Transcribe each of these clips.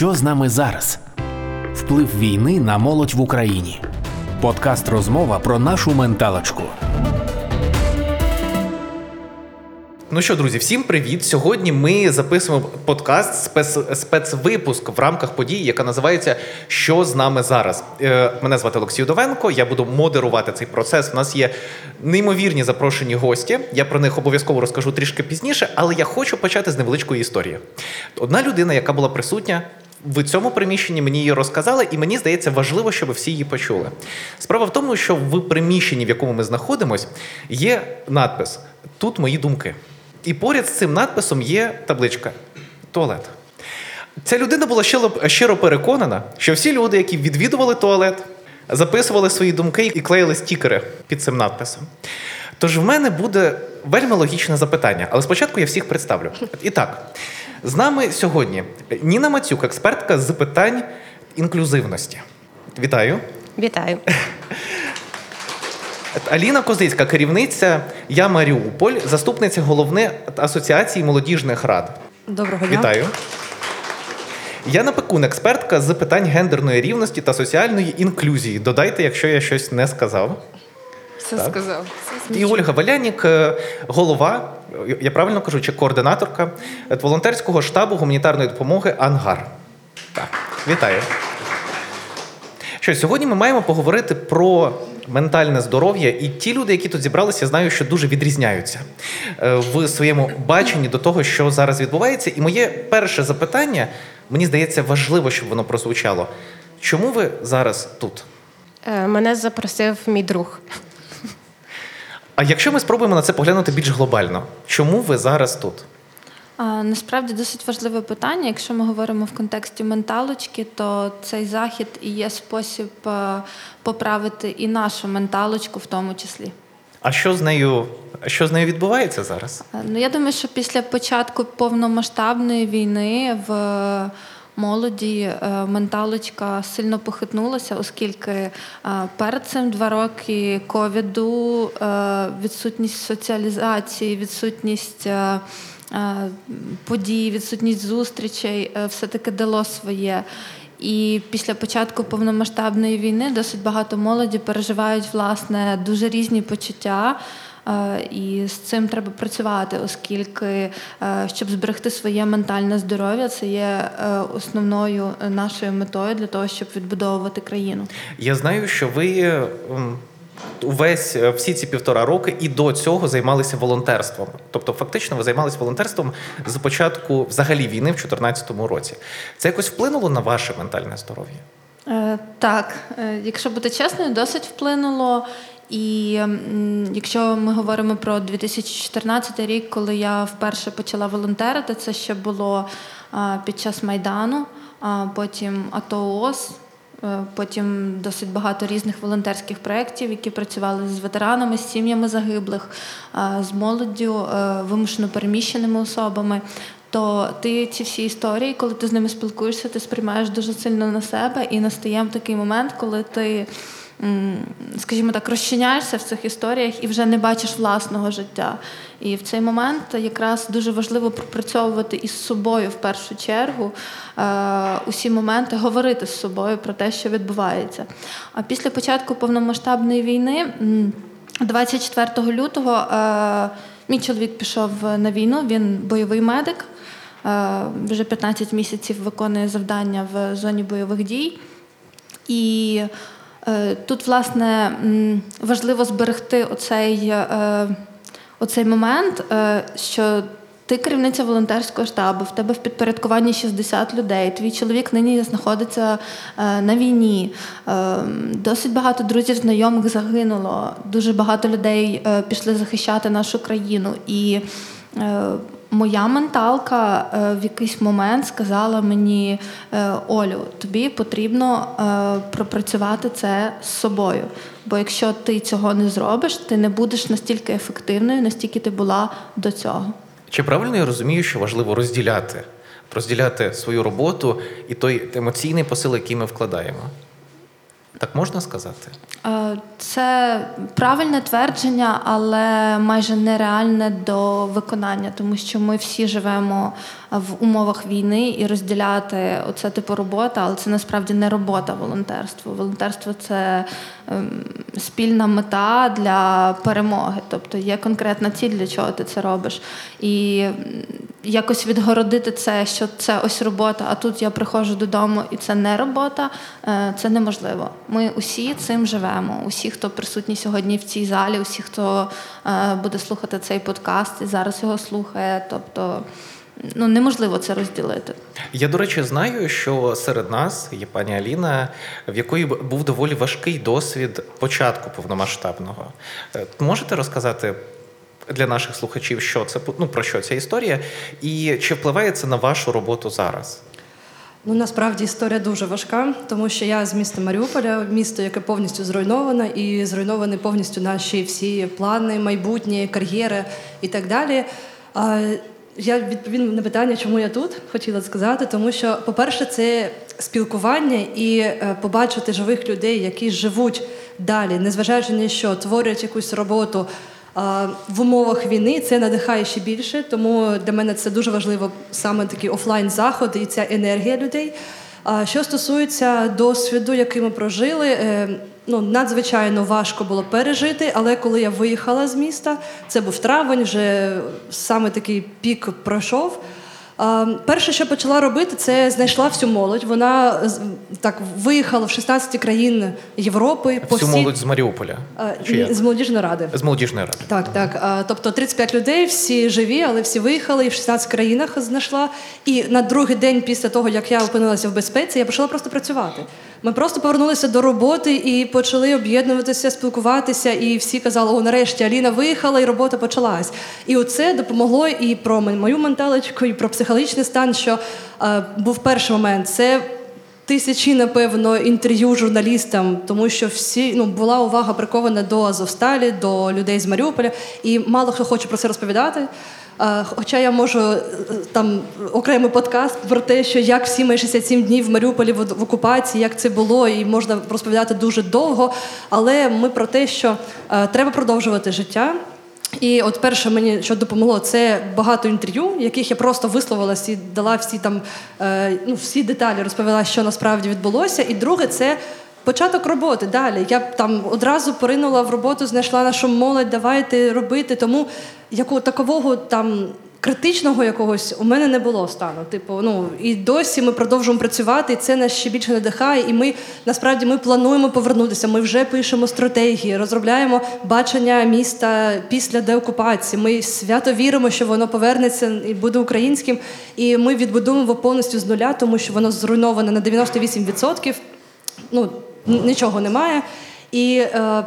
Що з нами зараз? Вплив війни на молодь в Україні. Подкаст розмова про нашу менталочку. Ну що, друзі, всім привіт! Сьогодні ми записуємо подкаст, спец, спецвипуск в рамках події, яка називається Що з нами зараз. Е, мене звати Олексій Довенко. Я буду модерувати цей процес. У нас є неймовірні запрошені гості. Я про них обов'язково розкажу трішки пізніше, але я хочу почати з невеличкої історії. Одна людина, яка була присутня. В цьому приміщенні мені її розказали, і мені здається важливо, щоб всі її почули. Справа в тому, що в приміщенні, в якому ми знаходимося, є надпис Тут мої думки. І поряд з цим надписом є табличка туалет. Ця людина була щиро переконана, що всі люди, які відвідували туалет, записували свої думки і клеїли стікери під цим надписом. Тож в мене буде вельми логічне запитання, але спочатку я всіх представлю. І так, з нами сьогодні Ніна Мацюк, експертка з питань інклюзивності. Вітаю. Вітаю. Аліна Козицька, керівниця Я Маріуполь, заступниця головне асоціації молодіжних рад. Доброго дня. Вітаю. Яна Пекун, експертка з питань гендерної рівності та соціальної інклюзії. Додайте, якщо я щось не сказав. Все Так. сказав. І Ольга Валянік, е, голова, я правильно кажу, чи координаторка волонтерського штабу гуманітарної допомоги Ангар. Так, вітаю. Що сьогодні ми маємо поговорити про ментальне здоров'я, і ті люди, які тут зібралися, я знаю, що дуже відрізняються е, в своєму баченні до того, що зараз відбувається. І моє перше запитання, мені здається, важливо, щоб воно прозвучало. Чому ви зараз тут? Е, Мене запросив мій друг. А якщо ми спробуємо на це поглянути більш глобально, чому ви зараз тут? А, Насправді досить важливе питання. Якщо ми говоримо в контексті менталочки, то цей захід і є спосіб е, поправити і нашу менталочку в тому числі. А що з нею, що з нею відбувається зараз? Е, Ну я думаю, що після початку повномасштабної війни в молоді е, менталочка сильно похитнулася, оскільки е, перед цим два роки ковіду, е, відсутність соціалізації, відсутність. Подій, відсутність зустрічей все-таки дало своє. І після початку повномасштабної війни досить багато молоді переживають власне дуже різні почуття. Е, І з цим треба працювати, оскільки е, щоб зберегти своє ментальне здоров'я, це є е, основною нашою метою для того, щоб відбудовувати країну. Я знаю, що ви увесь всі ці півтора роки і до цього займалися волонтерством. Тобто, фактично, ви займалися волонтерством з початку взагалі війни в 2014 році. Це якось вплинуло на ваше ментальне здоров'я? Е, Так, е, якщо бути чесною, досить вплинуло. І якщо ми говоримо про 2014 рік, коли я вперше почала волонтерити, це ще було під час Майдану, а потім АТО ООС, е, потім досить багато різних волонтерських проєктів, які працювали з ветеранами, з сім'ями загиблих, з молоддю, е, вимушено переміщеними особами. То ти ці всі історії, коли ти з ними спілкуєшся, ти сприймаєш дуже сильно на себе, і настає такий момент, коли ти, скажімо так, розчиняєшся в цих історіях і вже не бачиш власного життя. І в цей момент якраз дуже важливо пропрацьовувати із собою в першу чергу е, усі моменти, говорити з собою про те, що відбувається. А після початку повномасштабної війни. 24 лютого е, мій чоловік пішов на війну, він бойовий медик, е, вже 15 місяців виконує завдання в зоні бойових дій. І тут, власне, важливо зберегти оцей, е, оцей момент, е, що ти керівниця волонтерського штабу, в тебе в підпорядкуванні 60 людей. Твій чоловік нині знаходиться е, на війні. Е, Досить багато друзів, знайомих загинуло. Дуже багато людей е, пішли захищати нашу країну. І е, моя менталка е, в якийсь момент сказала мені: е, Олю, тобі потрібно е, пропрацювати це з собою. Бо якщо ти цього не зробиш, ти не будеш настільки ефективною, настільки ти була до цього. Чи правильно я розумію, що важливо розділяти, розділяти свою роботу і той емоційний посил, який ми вкладаємо? Так можна сказати? Е, Це правильне твердження, але майже нереальне до виконання, тому що ми всі живемо в умовах війни і розділяти оце типу робота, але це насправді не робота волонтерство. Волонтерство це ем, спільна мета для перемоги. Тобто є конкретна ціль, для чого ти це робиш. І якось відгородити це, що це ось робота, а тут я приходжу додому і це не робота, е, це неможливо. Ми усі цим живемо. Усі, хто присутні сьогодні в цій залі, усі, хто е, буде слухати цей подкаст і зараз його слухає. Тобто ну неможливо це розділити. Я, до речі, знаю, що серед нас є пані Аліна, в якої був доволі важкий досвід початку повномасштабного. Е, можете розказати? Для наших слухачів, що це ну про що ця історія, і чи впливає це на вашу роботу зараз? Ну насправді історія дуже важка, тому що я з міста Маріуполя, місто, яке повністю зруйноване, і зруйновані повністю наші всі плани, майбутні, кар'єри і так далі. Я відповім на питання, чому я тут хотіла сказати, тому що, по-перше, це спілкування і е, побачити живих людей, які живуть далі, незважаючи на що творять якусь роботу в умовах війни. Це надихає ще більше. Тому для мене це дуже важливо саме такі офлайн заходи і ця енергія людей. Що стосується досвіду, який ми прожили, е, ну надзвичайно важко було пережити. Але коли я виїхала з міста, це був травень, вже саме такий пік пройшов. Перше, що почала робити, це знайшла всю молодь. Вона так виїхала в 16 країн Європи. Всю всі... молодь з Маріуполя Чи з молодіжної ради. З молодіжної ради. Так, так. Тобто 35 людей, всі живі, але всі виїхали і в 16 країнах знайшла. І на другий день після того, як я опинилася в безпеці, я почала просто працювати. Ми просто повернулися до роботи і почали об'єднуватися, спілкуватися. І всі казали, о, нарешті Аліна виїхала, і робота почалась. І оце допомогло і про мою менталочку, і про психологічний стан, що е, був перший момент. Це Тисячі, напевно, інтерв'ю журналістам, тому що всі ну була увага прикована до Азовсталі, до людей з Маріуполя, і мало хто хоче про це розповідати. Хоча я можу е, там окремий подкаст про те, що як всі мої 67 днів в Маріуполі в окупації, як це було, і можна розповідати дуже довго. Але ми про те, що е, треба продовжувати життя. І от перше мені що допомогло, це багато інтерв'ю, яких я просто висловилася і дала всі там е, ну, всі деталі, розповіла, що насправді відбулося. І друге, це Початок роботи далі. Я там одразу поринула в роботу, знайшла нашу молодь, давайте робити. Тому якого такового там критичного якогось у мене не було стану. Типу, ну і досі ми продовжуємо працювати, і це нас ще більше надихає. І ми насправді ми плануємо повернутися. Ми вже пишемо стратегії, розробляємо бачення міста після деокупації. Ми свято віримо, що воно повернеться і буде українським. І ми відбудуємо повністю з нуля, тому що воно зруйноване на 98%. Ну нічого немає. І е,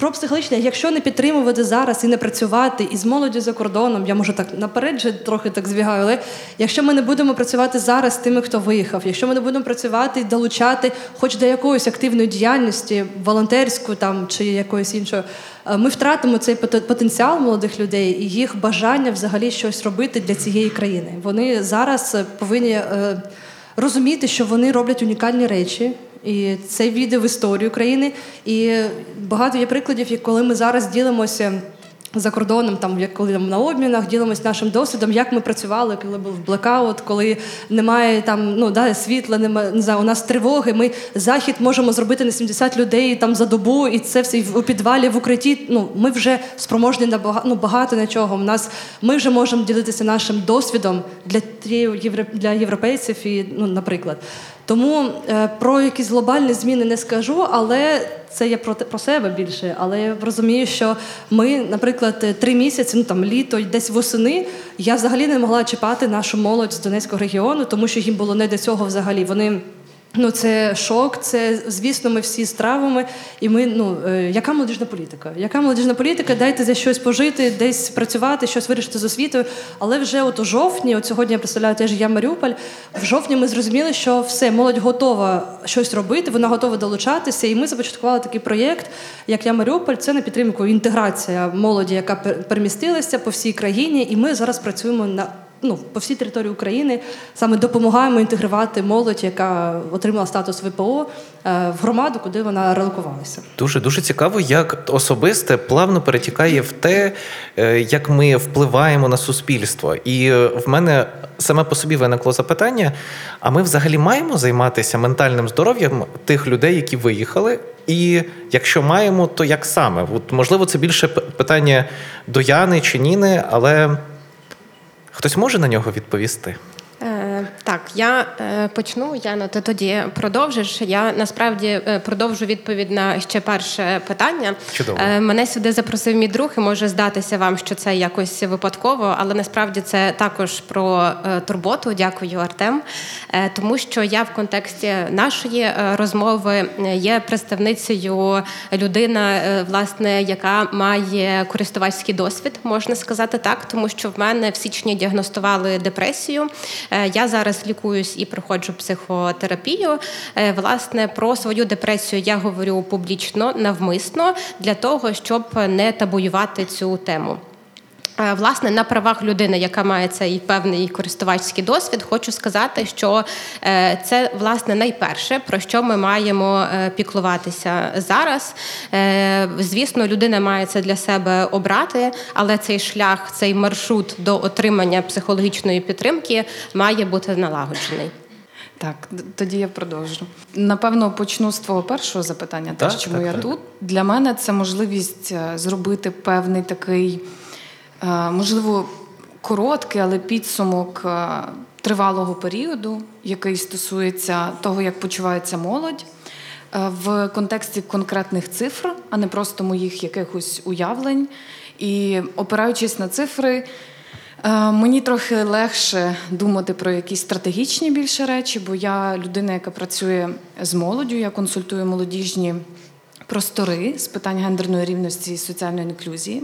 про психологічне, якщо не підтримувати зараз і не працювати із молоді за кордоном, я можу так наперед вже трохи так збігаю, але якщо ми не будемо працювати зараз з тими, хто виїхав, якщо ми не будемо працювати і долучати, хоч до якоїсь активної діяльності, волонтерську там чи якоїсь іншої, е, ми втратимо цей потенціал молодих людей і їх бажання взагалі щось робити для цієї країни. Вони зараз повинні е, розуміти, що вони роблять унікальні речі. І це війде в історію країни. І багато є прикладів, коли ми зараз ділимося. За кордоном, там як коли там на обмінах ділимось нашим досвідом, як ми працювали, коли був блекаут, коли немає там ну да світла, немає не знаю, у нас тривоги. Ми захід можемо зробити на 70 людей там за добу, і це все у підвалі в укритті. Ну ми вже спроможні на багато, ну, багато на чого. У нас ми вже можемо ділитися нашим досвідом для для європейців і ну, наприклад. Тому е, про якісь глобальні зміни не скажу, але це я про про себе більше. Але я розумію, що ми, наприклад, три місяці, ну там літо, десь восени, я взагалі не могла чіпати нашу молодь з Донецького регіону, тому що їм було не до цього взагалі. Вони Ну, це шок, це звісно, ми всі з травами. І ми, ну е, яка молодіжна політика? Яка молодіжна політика? Дайте за щось пожити, десь працювати, щось вирішити з освітою. Але вже от у жовтні, от сьогодні я представляю теж я Маріуполь. В жовтні ми зрозуміли, що все, молодь готова щось робити, вона готова долучатися. І ми започаткували такий проєкт, як я Маріуполь. Це на підтримку інтеграція молоді, яка перемістилася по всій країні. І ми зараз працюємо на ну, по всій території України саме допомагаємо інтегрувати молодь, яка отримала статус ВПО е, в громаду, куди вона релокувалася. Дуже дуже цікаво, як особисте плавно перетікає в те, е, як ми впливаємо на суспільство. І в мене саме по собі виникло запитання: а ми взагалі маємо займатися ментальним здоров'ям тих людей, які виїхали? І якщо маємо, то як саме? От, можливо, це більше питання до Яни чи Ніни, але хтось може на нього відповісти? Так, я е, почну. Яна, ти тоді продовжиш. Я насправді е, продовжу відповідь на ще перше питання. Чудово. Е, Мене сюди запросив мій друг, і може здатися вам, що це якось випадково, але насправді це також про турботу. Дякую, Артем. Тому що я в контексті нашої розмови є представницею людина, власне, яка має користувацький досвід, можна сказати так, тому що в мене в січні діагностували депресію. Я зараз лікуюсь і проходжу психотерапію. Е, Власне, про свою депресію я говорю публічно, навмисно для того, щоб не табуювати цю тему. Е, Власне, на правах людини, яка має цей певний користувацький досвід, хочу сказати, що е, це власне найперше, про що ми маємо е, піклуватися зараз. Звісно, людина має це для себе обрати, але цей шлях, цей маршрут до отримання психологічної підтримки має бути налагоджений. Так, тоді я продовжу. Напевно, почну з твого першого запитання, Так, теж чому так, я так. тут. Для мене це можливість зробити певний такий, можливо, короткий, але підсумок е, тривалого періоду, який стосується того, як почувається молодь. е, В контексті конкретних цифр, а не просто моїх якихось уявлень. І опираючись на цифри, Е, Мені трохи легше думати про якісь стратегічні більше речі, бо я людина, яка працює з молоддю, я консультую молодіжні простори з питань гендерної рівності і соціальної інклюзії.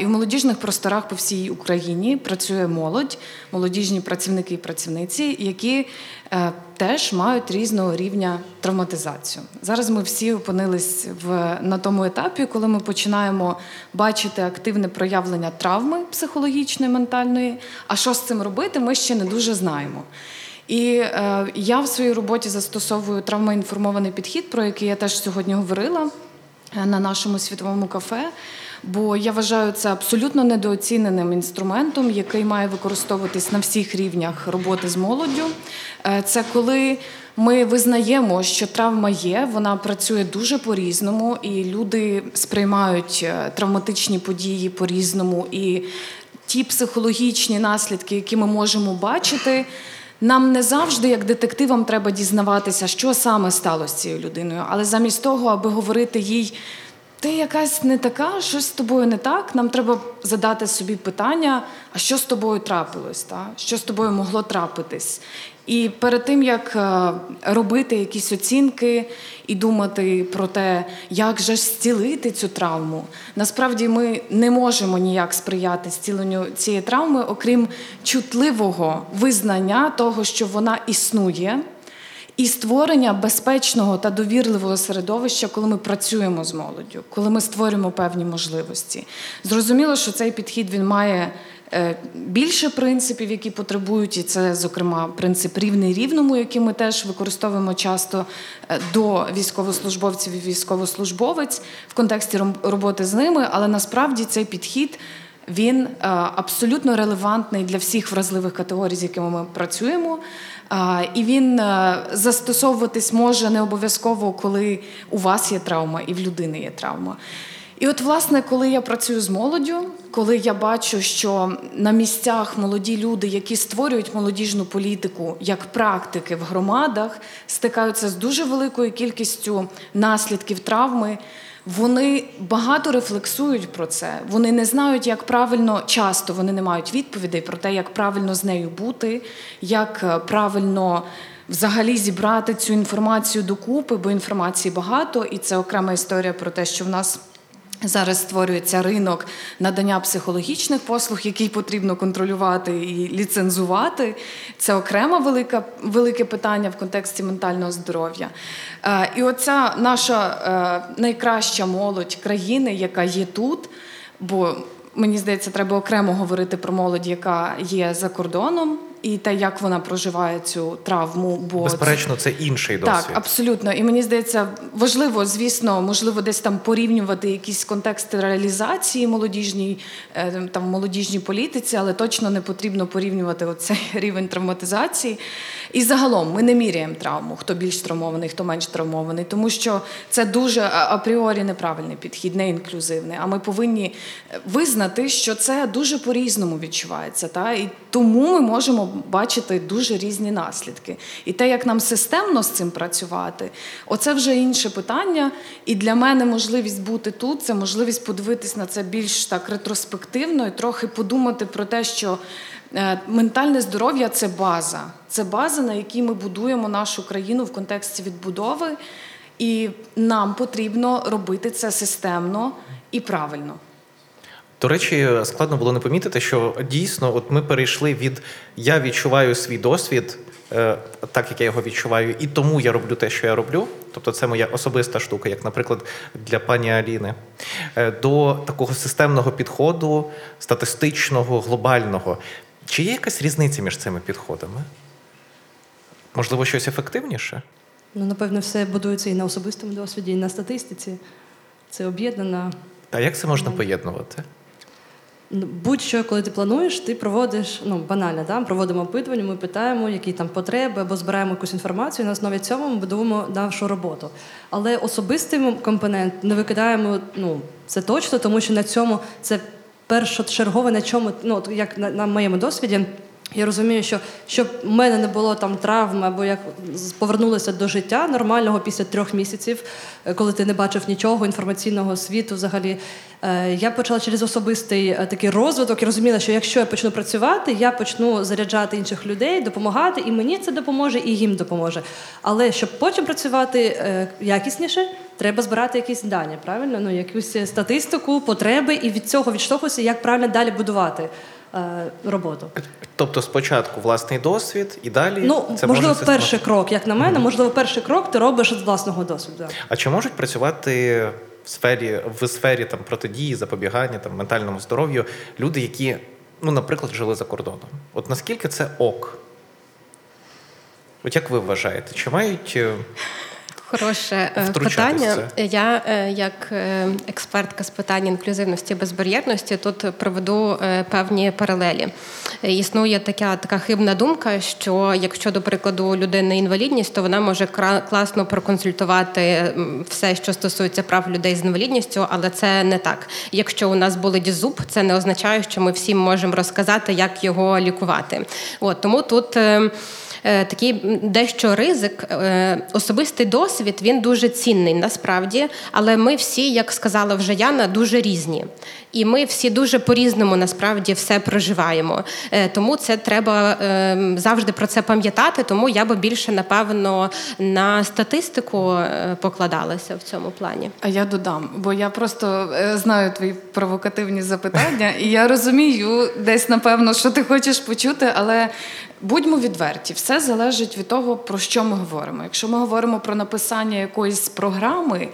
І в молодіжних просторах по всій Україні працює молодь, молодіжні працівники і працівниці, які е, теж мають різного рівня травматизацію. Зараз ми всі опинились в, на тому етапі, коли ми починаємо бачити активне проявлення травми психологічної, ментальної. А що з цим робити, ми ще не дуже знаємо. І е, я в своїй роботі застосовую травмоінформований підхід, про який я теж сьогодні говорила е, на нашому світовому кафе. Бо я вважаю це абсолютно недооціненим інструментом, який має використовуватись на всіх рівнях роботи з молоддю. Е, Це коли ми визнаємо, що травма є, вона працює дуже по-різному, і люди сприймають е, травматичні події по-різному. І ті психологічні наслідки, які ми можемо бачити. Нам не завжди, як детективам, треба дізнаватися, що саме сталося з цією людиною, але замість того, аби говорити їй, ти якась не така, щось з тобою не так. Нам треба задати собі питання: а що з тобою трапилось? Та? Що з тобою могло трапитись? І перед тим як е, робити якісь оцінки і думати про те, як же зцілити цю травму, насправді ми не можемо ніяк сприяти зціленню цієї травми, окрім чутливого визнання того, що вона існує. І створення безпечного та довірливого середовища, коли ми працюємо з молоддю, коли ми створюємо певні можливості. Зрозуміло, що цей підхід він має е, більше принципів, які потребують, і це, зокрема, принцип рівний рівному, який ми теж використовуємо часто е, до військовослужбовців і військовослужбовець в контексті роботи з ними, але насправді цей підхід. Він е, абсолютно релевантний для всіх вразливих категорій, з якими ми працюємо. І він е, застосовуватись може не обов'язково, коли у вас є травма і в людини є травма. І от, власне, коли я працюю з молоддю, коли я бачу, що на місцях молоді люди, які створюють молодіжну політику як практики в громадах, стикаються з дуже великою кількістю наслідків травми. Вони багато рефлексують про це. Вони не знають, як правильно часто вони не мають відповідей про те, як правильно з нею бути, як е, правильно взагалі зібрати цю інформацію докупи, бо інформації багато, і це окрема історія про те, що в нас. Зараз створюється ринок надання психологічних послуг, який потрібно контролювати і ліцензувати. Це окрема велика, велике питання в контексті ментального здоров'я. Е, І оця наша е, найкраща молодь країни, яка є тут, бо Мені здається, треба окремо говорити про молодь, яка є за кордоном, і те, як вона проживає цю травму. Бо Безперечно, це інший досвід. так, абсолютно. І мені здається, важливо, звісно, можливо, десь там порівнювати якісь контексти реалізації молодіжній, е, там молодіжній політиці, але точно не потрібно порівнювати оцей рівень травматизації. І загалом ми не міряємо травму, хто більш травмований, хто менш травмований, тому що це дуже апріорі неправильний підхід, не інклюзивний. А ми повинні визнати, що це дуже по-різному відчувається. Та? І тому ми можемо бачити дуже різні наслідки. І те, як нам системно з цим працювати, оце вже інше питання. І для мене можливість бути тут це можливість подивитись на це більш так ретроспективно і трохи подумати про те, що. Е, Ментальне здоров'я це база. Це база, на якій ми будуємо нашу країну в контексті відбудови, і нам потрібно робити це системно і правильно. До речі, складно було не помітити, що дійсно, от ми перейшли від я відчуваю свій досвід, е, так як я його відчуваю, і тому я роблю те, що я роблю. Тобто це моя особиста штука, як, наприклад, для пані Аліни, е, до такого системного підходу, статистичного, глобального. Чи є якась різниця між цими підходами? Можливо, щось ефективніше? Ну, напевно, все будується і на особистому досвіді, і на статистиці. Це об'єднана. А як це можна поєднувати? Будь-що, коли ти плануєш, ти проводиш ну банально, да? проводимо опитування, ми питаємо, які там потреби, або збираємо якусь інформацію. і На основі цього ми будуємо нашу роботу. Але особистий компонент не викидаємо. Ну це точно, тому що на цьому це першочергове, на чому ну як на, на моєму досвіді. Я розумію, що щоб в мене не було там травми, або як повернулося до життя нормального після трьох місяців, е, коли ти не бачив нічого інформаційного світу взагалі. е, Я почала через особистий е, такий розвиток і розуміла, що якщо я почну працювати, я почну заряджати інших людей, допомагати, і мені це допоможе, і їм допоможе. Але щоб потім працювати якісніше, треба збирати якісь дані, правильно? Ну, якусь статистику, потреби, і від цього відштовхуватися, як правильно далі будувати роботу. Тобто, спочатку власний досвід, і далі Ну, це можливо, може перший крок, як на мене, можливо, перший крок ти робиш з власного досвіду. А чи можуть працювати в сфері в сфері там протидії, запобігання, там ментальному здоров'ю люди, які, ну, наприклад, жили за кордоном? От наскільки це ок? От як ви вважаєте, чи мають е, Хороше е, питання. Я е, як е, експертка з питань інклюзивності і безбар'єрності тут проведу певні паралелі. Існує така така хибна думка, що якщо до прикладу людини інвалідність, то вона може класно проконсультувати все, що стосується прав людей з інвалідністю, але це не так. Якщо у нас болить зуб, це не означає, що ми всім можемо розказати, як його лікувати. От тому тут. Е, Такий дещо ризик, Е, особистий досвід він дуже цінний насправді, але ми всі, як сказала вже Яна, дуже різні. І ми всі дуже по-різному насправді все проживаємо. Е, Тому це треба е, завжди про це пам'ятати. Тому я би більше напевно на статистику е, покладалася в цьому плані. А я додам, бо я просто е, знаю твої провокативні запитання, і я розумію десь, напевно, що ти хочеш почути, але будьмо відверті, все залежить від того, про що ми говоримо. Якщо ми говоримо про написання якоїсь програми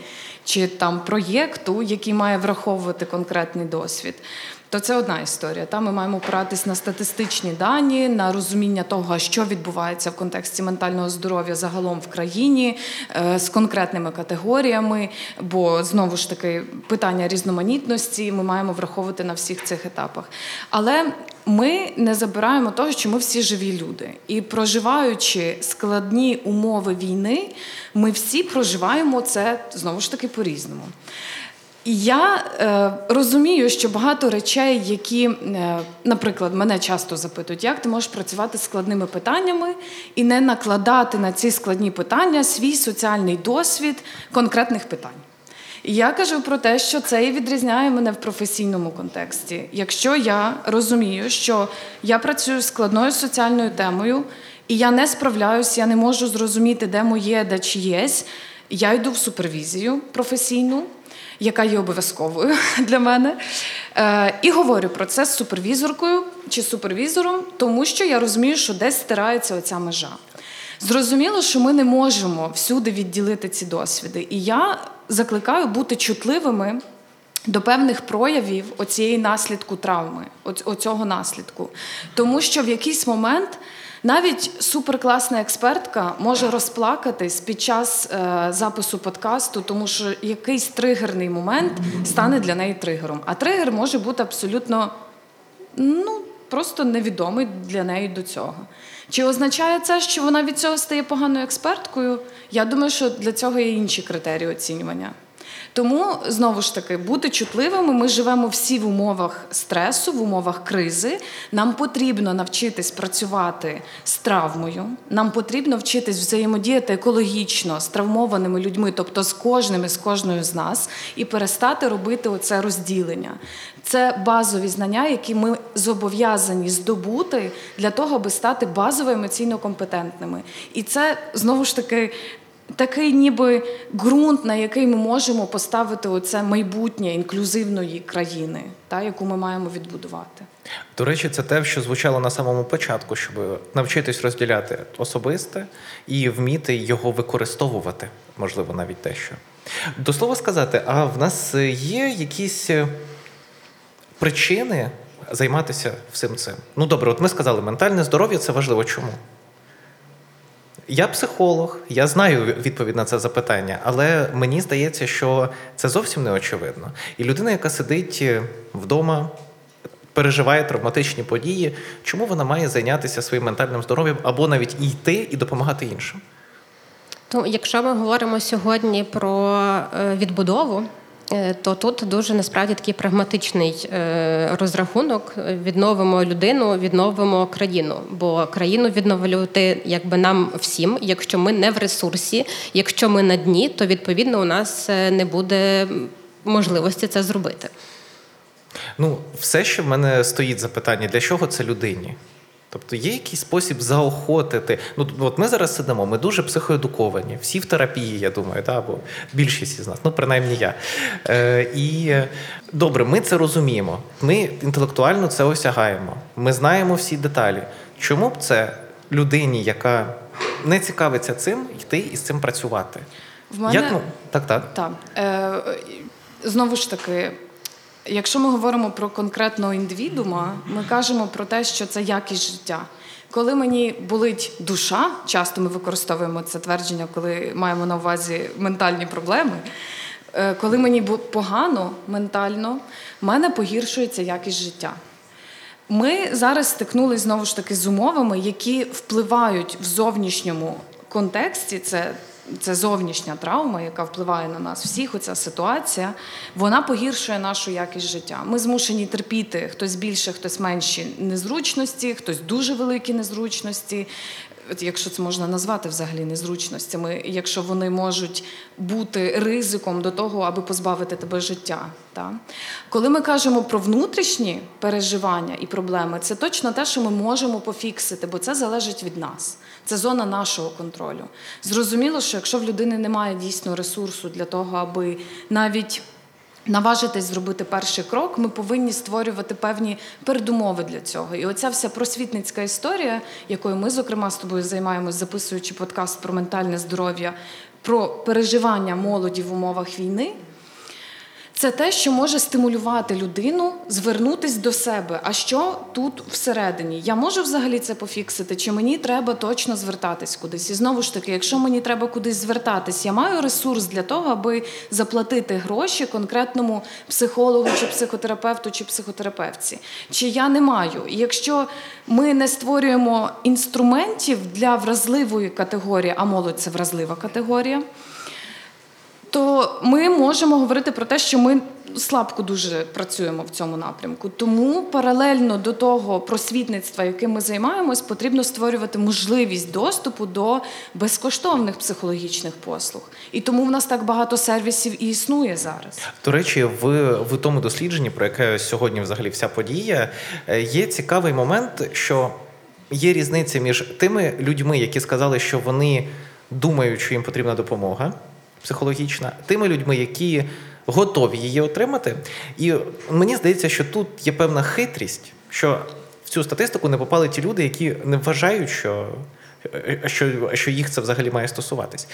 чи там проєкту, який має враховувати конкретний досвід. То це одна історія. Там ми маємо опиратись на статистичні дані, на розуміння того, що відбувається в контексті ментального здоров'я загалом в країні е, з конкретними категоріями. Бо знову ж таки питання різноманітності ми маємо враховувати на всіх цих етапах. Але ми не забираємо того, що ми всі живі люди, і проживаючи складні умови війни, ми всі проживаємо це знову ж таки по-різному. І Я е, розумію, що багато речей, які, е, наприклад, мене часто запитують, як ти можеш працювати з складними питаннями і не накладати на ці складні питання свій соціальний досвід конкретних питань. І я кажу про те, що це і відрізняє мене в професійному контексті. Якщо я розумію, що я працюю з складною соціальною темою, і я не справляюсь, я не можу зрозуміти, де моє, де чиєсь, я йду в супервізію професійну яка є обов'язковою для мене. Е, і говорю про це з супервізоркою чи супервізором, тому що я розумію, що десь стирається оця межа. Зрозуміло, що ми не можемо всюди відділити ці досвіди. І я закликаю бути чутливими до певних проявів оцієї наслідку травми, оцього наслідку. Тому що в якийсь момент навіть суперкласна експертка може розплакатись під час е, запису подкасту, тому що якийсь тригерний момент стане для неї тригером. А тригер може бути абсолютно ну, просто невідомий для неї до цього. Чи означає це, що вона від цього стає поганою експерткою? Я думаю, що для цього є інші критерії оцінювання. Тому знову ж таки бути чутливими. Ми живемо всі в умовах стресу, в умовах кризи. Нам потрібно навчитись працювати з травмою. Нам потрібно вчитись взаємодіяти екологічно з травмованими людьми, тобто з кожним і з кожною з нас, і перестати робити оце розділення. Це базові знання, які ми зобов'язані здобути для того, аби стати базово емоційно компетентними. І це знову ж таки такий ніби ґрунт, на який ми можемо поставити оце майбутнє інклюзивної країни, та, яку ми маємо відбудувати. До речі, це те, що звучало на самому початку, щоб навчитись розділяти особисте і вміти його використовувати, можливо, навіть те, що. До слова сказати, а в нас є якісь е, причини займатися всім цим? Ну добре, от ми сказали, ментальне здоров'я це важливо. Чому? Я психолог, я знаю відповідь на це запитання, але мені здається, що це зовсім не очевидно. І людина, яка сидить е, вдома, переживає травматичні події, чому вона має зайнятися своїм ментальним здоров'ям або навіть йти і допомагати іншим? Ну, якщо ми говоримо сьогодні про е, відбудову. Е, то тут дуже насправді такий прагматичний е, розрахунок. Відновимо людину, відновимо країну. Бо країну відновлювати якби нам всім. Якщо ми не в ресурсі, якщо ми на дні, то відповідно у нас е, не буде можливості це зробити. Ну, все, що в мене стоїть запитання, для чого це людині? Тобто є якийсь спосіб заохотити. Ну от ми зараз сидимо, ми дуже психоедуковані, всі в терапії, я думаю, да, або більшість із нас, ну принаймні я. Е, І добре, ми це розуміємо. Ми інтелектуально це осягаємо. Ми знаємо всі деталі. Чому б це людині, яка не цікавиться цим, йти і з цим працювати? В мене... Як, ну, Так, так. Так. Е, Знову ж таки. Якщо ми говоримо про конкретного індивідуума, ми кажемо про те, що це якість життя. Коли мені болить душа, часто ми використовуємо це твердження, коли маємо на увазі ментальні проблеми. Е, коли мені погано ментально, в мене погіршується якість життя. Ми зараз стикнулися знову ж таки з умовами, які впливають в зовнішньому контексті. Це це зовнішня травма, яка впливає на нас всіх. Оця ситуація, вона погіршує нашу якість життя. Ми змушені терпіти хтось більше, хтось менші незручності, хтось дуже великі незручності якщо це можна назвати взагалі незручностями, якщо вони можуть бути ризиком до того, аби позбавити тебе життя. Так? Коли ми кажемо про внутрішні переживання і проблеми, це точно те, що ми можемо пофіксити, бо це залежить від нас. Це зона нашого контролю. Зрозуміло, що якщо в людини немає дійсно ресурсу для того, аби навіть Наважитись зробити перший крок, ми повинні створювати певні передумови для цього. І оця вся просвітницька історія, якою ми, зокрема, з тобою займаємось, записуючи подкаст про ментальне здоров'я, про переживання молоді в умовах війни. Це те, що може стимулювати людину звернутись до себе. А що тут всередині? Я можу взагалі це пофіксити? Чи мені треба точно звертатись кудись? І знову ж таки, якщо мені треба кудись звертатись, я маю ресурс для того, аби заплатити гроші конкретному психологу, чи психотерапевту, чи психотерапевтці. Чи я не маю? І якщо ми не створюємо інструментів для вразливої категорії, а молодь це вразлива категорія то ми можемо говорити про те, що ми слабко дуже працюємо в цьому напрямку. Тому паралельно до того просвітництва, яким ми займаємось, потрібно створювати можливість доступу до безкоштовних психологічних послуг. І тому в нас так багато сервісів і існує зараз. До речі, в, в тому дослідженні, про яке сьогодні взагалі вся подія, е, є цікавий момент, що є різниця між тими людьми, які сказали, що вони думають, що їм потрібна допомога психологічна, тими людьми, які готові її отримати. І мені здається, що тут є певна хитрість, що в цю статистику не попали ті люди, які не вважають, що, що, що їх це взагалі має стосуватись.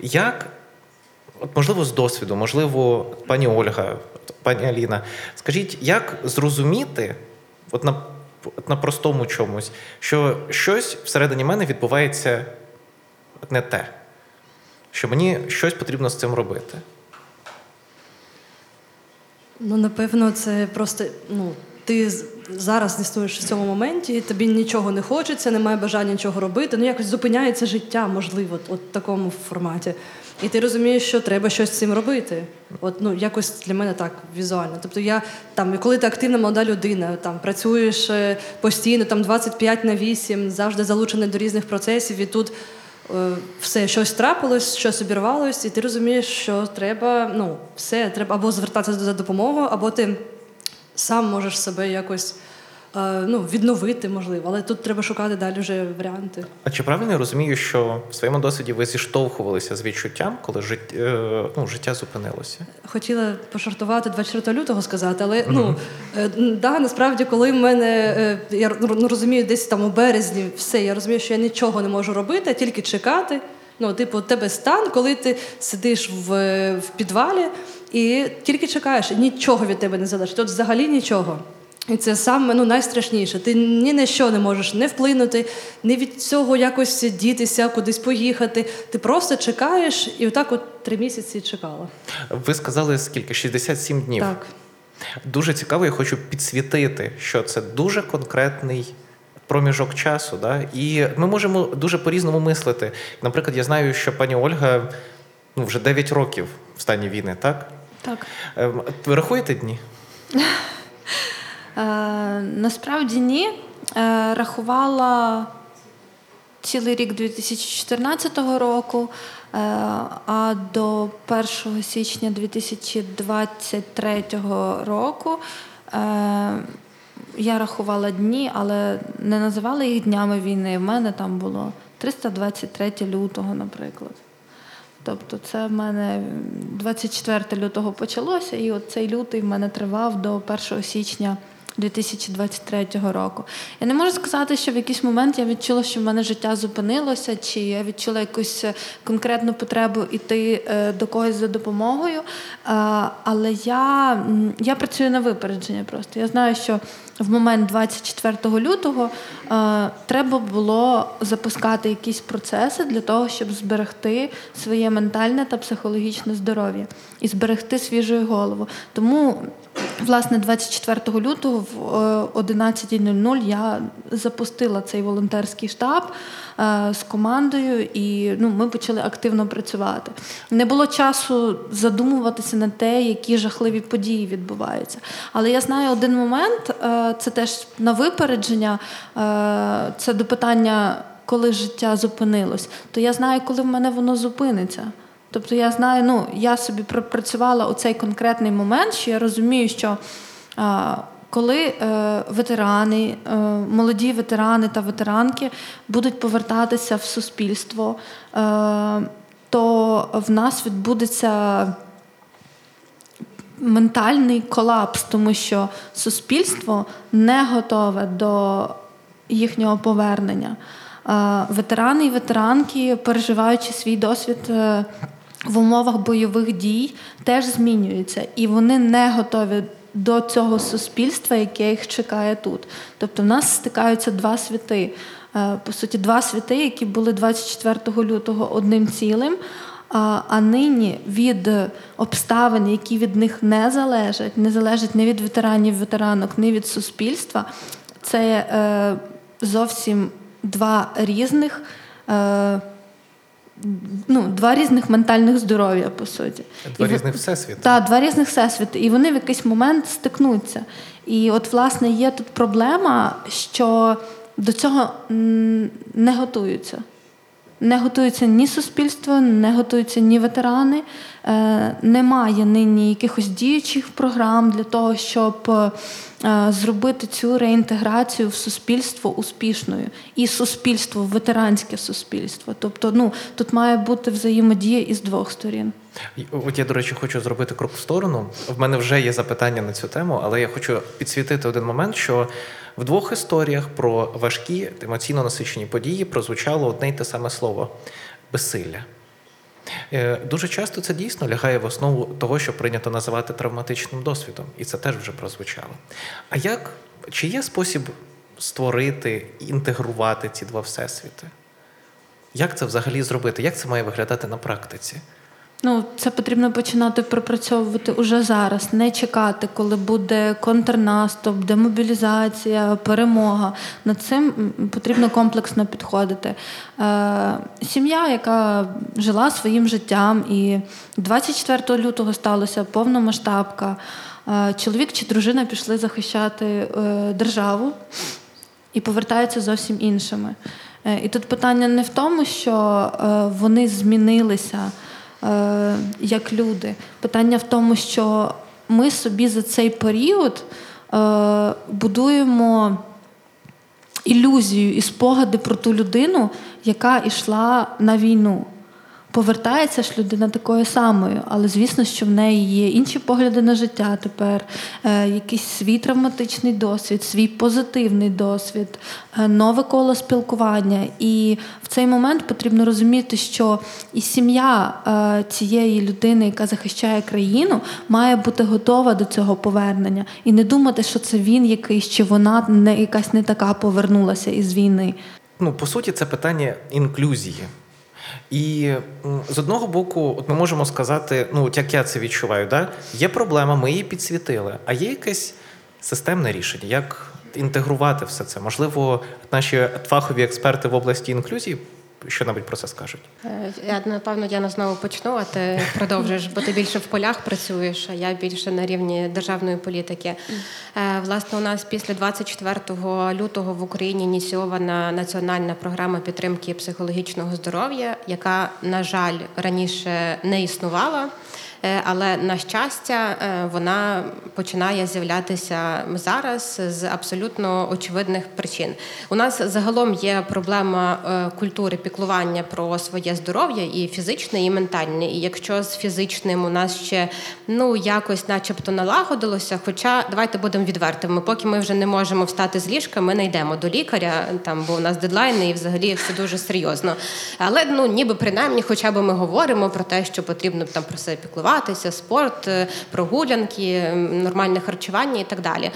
Як от, можливо, з досвіду, можливо, пані Ольга, пані Аліна, скажіть, як зрозуміти, от на, на простому чомусь, що щось всередині мене відбувається не те, що мені щось потрібно з цим робити? Ну, напевно, це просто ну, ти зараз існуєш в цьому моменті, тобі нічого не хочеться, немає бажання нічого робити. Ну, якось зупиняється життя, можливо, от в такому форматі. І ти розумієш, що треба щось з цим робити. От ну якось для мене так візуально. Тобто, я там, коли ти активна молода людина, там працюєш е, постійно, там 25 на 8, завжди залучений до різних процесів, і тут все щось трапилось, щось обірвалось, і ти розумієш, що треба, ну, все, треба або звертатися за допомогою, або ти сам можеш себе якось е, ну, відновити, можливо. Але тут треба шукати далі вже варіанти. А чи правильно я розумію, що в своєму досвіді ви зіштовхувалися з відчуттям, коли жит... е, ну, життя зупинилося? Хотіла пожартувати 24 лютого сказати, але ну е, да, насправді, коли в мене е, я ну, розумію, десь там у березні все, я розумію, що я нічого не можу робити, а тільки чекати. Ну, типу, у тебе стан, коли ти сидиш в, в підвалі і тільки чекаєш, нічого від тебе не залежить. От взагалі нічого. І це саме ну, найстрашніше. Ти ні на що не можеш не вплинути, ні від цього якось дітися, кудись поїхати. Ти просто чекаєш, і отак от три місяці чекала. Ви сказали скільки? 67 днів. Так. Дуже цікаво, я хочу підсвітити, що це дуже конкретний проміжок часу. Да? І ми можемо дуже по-різному мислити. Наприклад, я знаю, що пані Ольга ну, вже 9 років в стані війни, так? Так. Ем, Ви рахуєте дні? Е, насправді ні. Е, рахувала цілий рік 2014 року, е, а до 1 січня 2023 року я рахувала дні, але не називала їх днями війни. В мене там було 323 лютого, наприклад. Тобто, це в мене 24 лютого почалося, і от цей лютий в мене тривав до 1 січня 2023 року. Я не можу сказати, що в якийсь момент я відчула, що в мене життя зупинилося, чи я відчула якусь е, конкретну потребу йти е, до когось за допомогою. Але я, я працюю на випередження просто. Я знаю, що в момент 24 лютого е, треба було запускати якісь процеси для того, щоб зберегти своє ментальне та психологічне здоров'я і зберегти свіжу голову. Тому, власне, 24 лютого в е, 11.00 я запустила цей волонтерський штаб е, з командою, і ну, ми почали активно працювати. Не було часу задумуватися на те, які жахливі події відбуваються. Але я знаю один момент, е, це теж на випередження, е, це до питання, коли життя зупинилось. То я знаю, коли в мене воно зупиниться. Тобто я знаю, ну я собі пропрацювала оцей конкретний момент, що я розумію, що коли е, ветерани, е, молоді ветерани та ветеранки будуть повертатися в суспільство, е, то в нас відбудеться ментальний колапс, тому що суспільство не готове до їхнього повернення. Е, Ветерани і ветеранки, переживаючи свій досвід е, в умовах бойових дій, теж змінюються, і вони не готові до цього суспільства, яке їх чекає тут. Тобто в нас стикаються два світи. Е, По суті, два світи, які були 24 лютого одним цілим. А, нині від обставин, які від них не залежать, не залежать ні від ветеранів, ветеранок, ні від суспільства, це е, зовсім два різних. Ну, два різних ментальних здоров'я, по суті. Два І різних всесвіти. Так, два різних всесвіти. І вони в якийсь момент стикнуться. І от, власне, є тут проблема, що до цього не готуються. Не готується ні суспільство, не готуються ні ветерани. Е, немає нині якихось діючих програм для того, щоб зробити цю реінтеграцію в суспільство успішною. І суспільство, ветеранське суспільство. Тобто, ну тут має бути взаємодія із двох сторін. От я, до речі, хочу зробити крок в сторону. В мене вже є запитання на цю тему, але я хочу підсвітити один момент, що в двох історіях про важкі емоційно насичені події прозвучало одне й те саме слово безсилля. Е, Дуже часто це дійсно лягає в основу того, що прийнято називати травматичним досвідом, і це теж вже прозвучало. А як чи є спосіб створити, інтегрувати ці два всесвіти? Як це взагалі зробити? Як це має виглядати на практиці? Ну, це потрібно починати пропрацьовувати уже зараз, не чекати, коли буде контрнаступ, демобілізація, перемога. Над цим потрібно комплексно підходити. Е, сім'я, яка жила своїм життям, і 24 лютого сталося повномасштабка. Е, чоловік чи дружина пішли захищати е, державу і повертаються зовсім іншими. Е, І тут питання не в тому, що е, вони змінилися як люди. Питання в тому, що ми собі за цей період е, будуємо ілюзію і спогади про ту людину, яка йшла на війну. Повертається ж людина такою самою, але звісно, що в неї є інші погляди на життя тепер, е, якийсь свій травматичний досвід, свій позитивний досвід, е, нове коло спілкування. І в цей момент потрібно розуміти, що і сім'я е, цієї людини, яка захищає країну, має бути готова до цього повернення і не думати, що це він якийсь чи вона не якась не така повернулася із війни. Ну, по суті, це питання інклюзії. І з одного боку, от ми можемо сказати, ну, от як я це відчуваю, да? є проблема, ми її підсвітили, а є якесь системне рішення, як інтегрувати все це. Можливо, наші фахові експерти в області інклюзії що-небудь про це скажуть. Е, Я напевно Діана знову почну, а ти продовжиш, бо ти більше в полях працюєш, а я більше на рівні державної політики. Е, Власне, у нас після 24 лютого в Україні ініційована національна програма підтримки психологічного здоров'я, яка, на жаль, раніше не існувала. Е, Але на щастя, е, вона починає з'являтися зараз з абсолютно очевидних причин. У нас загалом є проблема е, культури піклування про своє здоров'я і фізичне, і ментальне. І якщо з фізичним у нас ще ну якось, начебто, налагодилося. Хоча давайте будемо відвертими, поки ми вже не можемо встати з ліжка, ми не йдемо до лікаря, там бо у нас дедлайни і взагалі все дуже серйозно. Але ну ніби принаймні, хоча б ми говоримо про те, що потрібно там про себе піклуватися, спорт, е, прогулянки, нормальне харчування і так далі.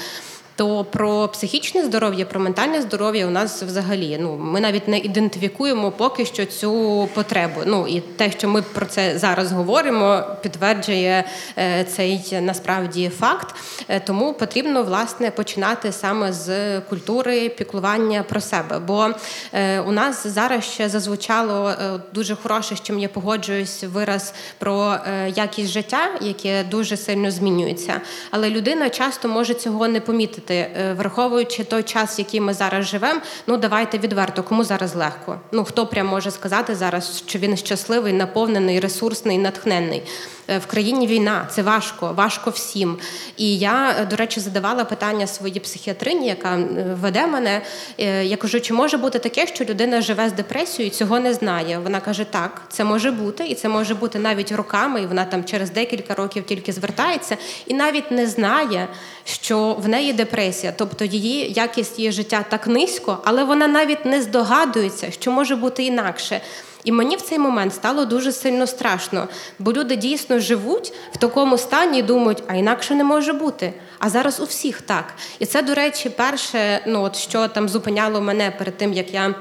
То про психічне здоров'я, про ментальне здоров'я у нас взагалі ну ми навіть не ідентифікуємо поки що цю потребу. Ну і те, що ми про це зараз говоримо, підтверджує е, цей насправді факт. Е, Тому потрібно власне починати саме з культури піклування про себе. Бо е, у нас зараз ще зазвучало дуже хороше, з чим я погоджуюсь, вираз про якість життя, яке дуже сильно змінюється. Але людина часто може цього не помітити, Е, враховуючи той час, який ми зараз живемо. Ну давайте відверто, кому зараз легко. Ну хто прям може сказати зараз, що він щасливий, наповнений, ресурсний, натхненний. Е, В країні війна, це важко, важко всім. І я, е, до речі, задавала питання своїй психіатрині, яка веде мене. Е, Я кажу, чи може бути таке, що людина живе з депресією і цього не знає? Вона каже, так, це може бути, і це може бути навіть роками, і вона там через декілька років тільки звертається, і навіть не знає, що в неї депресія, тобто її якість її життя так низько, але вона навіть не здогадується, що може бути інакше. І мені в цей момент стало дуже сильно страшно, бо люди дійсно живуть в такому стані і думають, а інакше не може бути. А зараз у всіх так. І це, до речі, перше, ну от що там зупиняло мене перед тим, як я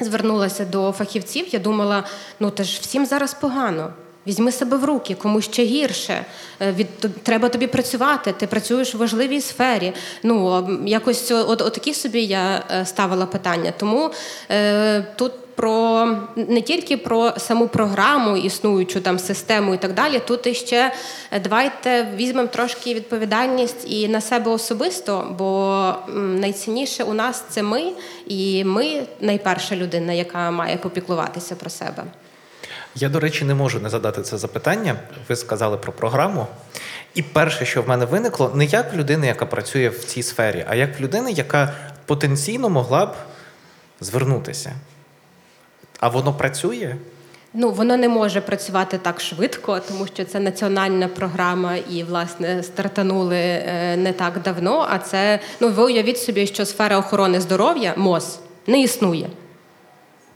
звернулася до фахівців. Я думала, ну та ж всім зараз погано. Візьми себе в руки, комусь ще гірше. Е, Від треба тобі працювати. Ти працюєш в важливій сфері. Ну якось от, от такі собі я е, ставила питання. Тому е, тут. Про не тільки про саму програму, існуючу там систему і так далі. Тут іще давайте візьмемо трошки відповідальність і на себе особисто, бо найцінніше у нас це ми, і ми найперша людина, яка має попіклуватися про себе. Я, до речі, не можу не задати це запитання. Ви сказали про програму. І перше, що в мене виникло, не як людина, яка працює в цій сфері, а як людина, яка потенційно могла б звернутися. А воно працює? Ну, воно не може працювати так швидко, тому що це національна програма, і власне стартанули е, не так давно. А це ну ви уявіть собі, що сфера охорони здоров'я МОЗ не існує.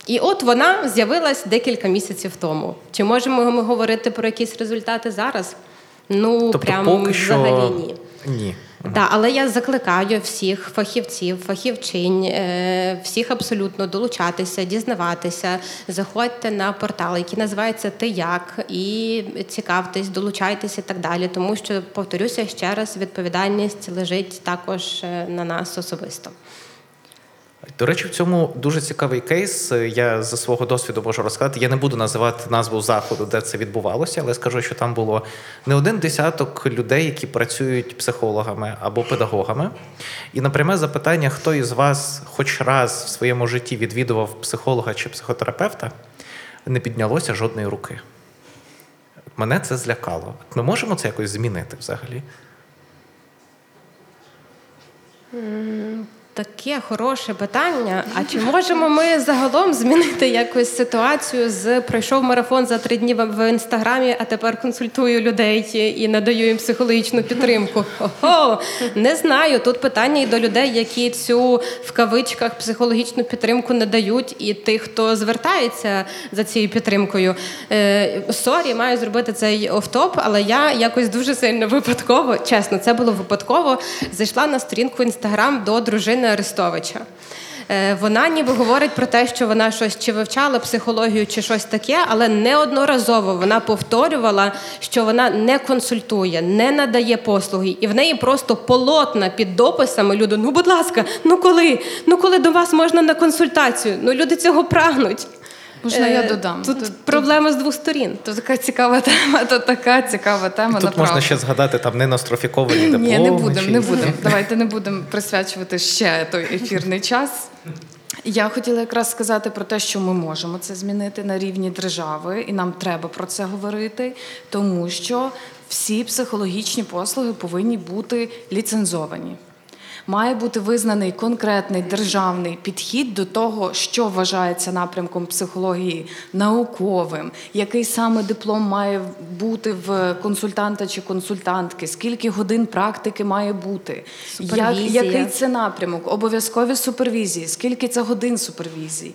І от вона з'явилась декілька місяців тому. Чи можемо ми говорити про якісь результати зараз? Ну, Тобто, прямо поки що взагалі ні. Ні. Да, але я закликаю всіх фахівців, фахівчинь, е, всіх абсолютно долучатися, дізнаватися. Заходьте на портал, який називається Ти як, і цікавтесь, долучайтесь і так далі. Тому що, повторюся ще раз, відповідальність лежить також е, на нас особисто. До речі, в цьому дуже цікавий кейс. Я за свого досвіду можу розказати. Я не буду називати назву заходу, де це відбувалося, але скажу, що там було не один десяток людей, які працюють психологами або педагогами. І на пряме запитання, хто із вас хоч раз в своєму житті відвідував психолога чи психотерапевта, не піднялося жодної руки. Мене це злякало. Ми можемо це якось змінити взагалі? Таке хороше питання. А чи можемо ми загалом змінити якось ситуацію з пройшов марафон за три дні в- в інстаграмі, а тепер консультую людей і надаю їм психологічну підтримку? Ого, не знаю. Тут питання і до людей, які цю в кавичках психологічну підтримку надають, і тих, хто звертається за цією підтримкою. Е, Sorry, маю зробити цей офтоп, але я якось дуже сильно випадково, чесно, це було випадково. Зайшла на сторінку інстаграм до дружини Арестовича. Е, Вона ніби говорить про те, що вона щось чи вивчала психологію, чи щось таке, але неодноразово вона повторювала, що вона не консультує, не надає послуги, і в неї просто полотна під дописами. Люди, ну будь ласка, ну коли? Ну коли до вас можна на консультацію? Ну люди цього прагнуть. Можна я Е, додам? Тут Тут- проблема з двох сторін. То така цікава тема, то така цікава тема. Тут направду. можна ще згадати там ненострофіковані дипломи. Ні, не будемо, чи- не будемо. Давайте не будемо присвячувати ще той ефірний час. Я хотіла якраз сказати про те, що ми можемо це змінити на рівні держави, і нам треба про це говорити, тому що всі психологічні послуги повинні бути ліцензовані. Має бути визнаний конкретний державний підхід до того, що вважається напрямком психології науковим, який саме диплом має бути в консультанта чи консультантки, скільки годин практики має бути, як, який це напрямок, обов'язкові супервізії, скільки це годин супервізії.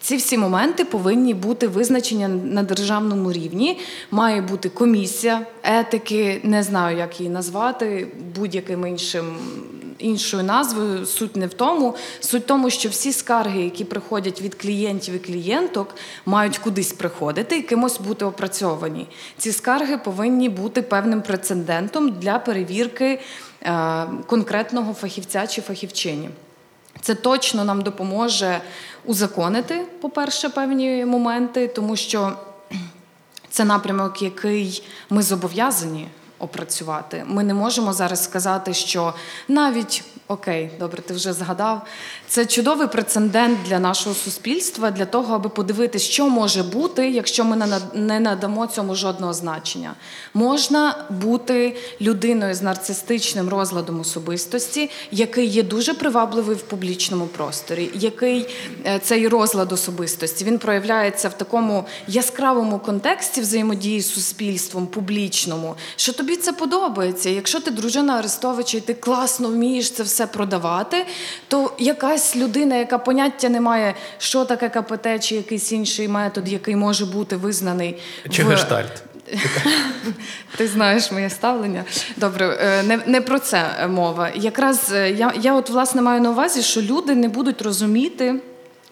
Ці всі моменти повинні бути визначені на державному рівні. Має бути комісія етики, не знаю, як її назвати, будь-яким іншим іншою назвою. Суть не в тому. Суть в тому, що всі скарги, які приходять від клієнтів і клієнток, мають кудись приходити і кимось бути опрацьовані. Ці скарги повинні бути певним прецедентом для перевірки е, конкретного фахівця чи фахівчині. Це точно нам допоможе узаконити, по-перше, певні моменти, тому що це напрямок, який ми зобов'язані опрацювати. Ми не можемо зараз сказати, що навіть окей, добре, ти вже згадав. Це чудовий прецедент для нашого суспільства, для того, аби подивитися, що може бути, якщо ми не надамо цьому жодного значення. Можна бути людиною з нарцистичним розладом особистості, який є дуже привабливий в публічному просторі, який е, цей розлад особистості він проявляється в такому яскравому контексті взаємодії з суспільством, публічному, що тобі це подобається. Якщо ти дружина Арестовича і ти класно вмієш це все продавати, то якась людина, яка поняття не має, що таке КПТ чи якийсь інший метод, який може бути визнаний Чи в... гештальт? Ти знаєш моє ставлення. Добре, е, не, не про це мова. Якраз е, я, я от власне маю на увазі, що люди не будуть розуміти.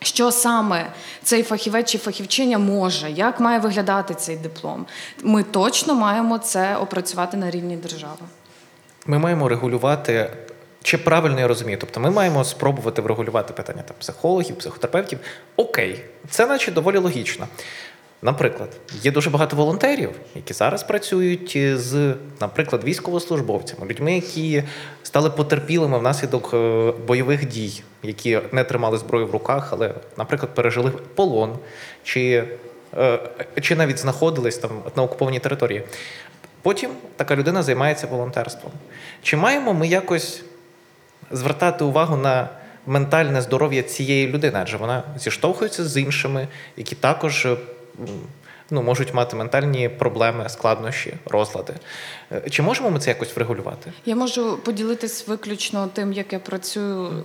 Що саме цей фахівець чи фахівчиня може, як має виглядати цей диплом? Ми точно маємо це опрацювати на рівні держави. Ми маємо регулювати. Чи правильно я розумію? Тобто ми маємо спробувати врегулювати питання там, психологів, психотерапевтів. Окей, це наче доволі логічно. Наприклад, є дуже багато волонтерів, які зараз працюють з, наприклад, військовослужбовцями, людьми, які стали потерпілими внаслідок е, бойових дій, які не тримали зброю в руках, але, наприклад, пережили полон, чи, е, чи навіть знаходились там на окупованій території. Потім така людина займається волонтерством. Чи маємо ми якось звертати увагу на ментальне здоров'я цієї людини, адже вона зіштовхується з іншими, які також е, ну, можуть мати ментальні проблеми, складнощі, розлади. Е, Чи можемо ми це якось врегулювати? Я можу поділитись виключно тим, як я працюю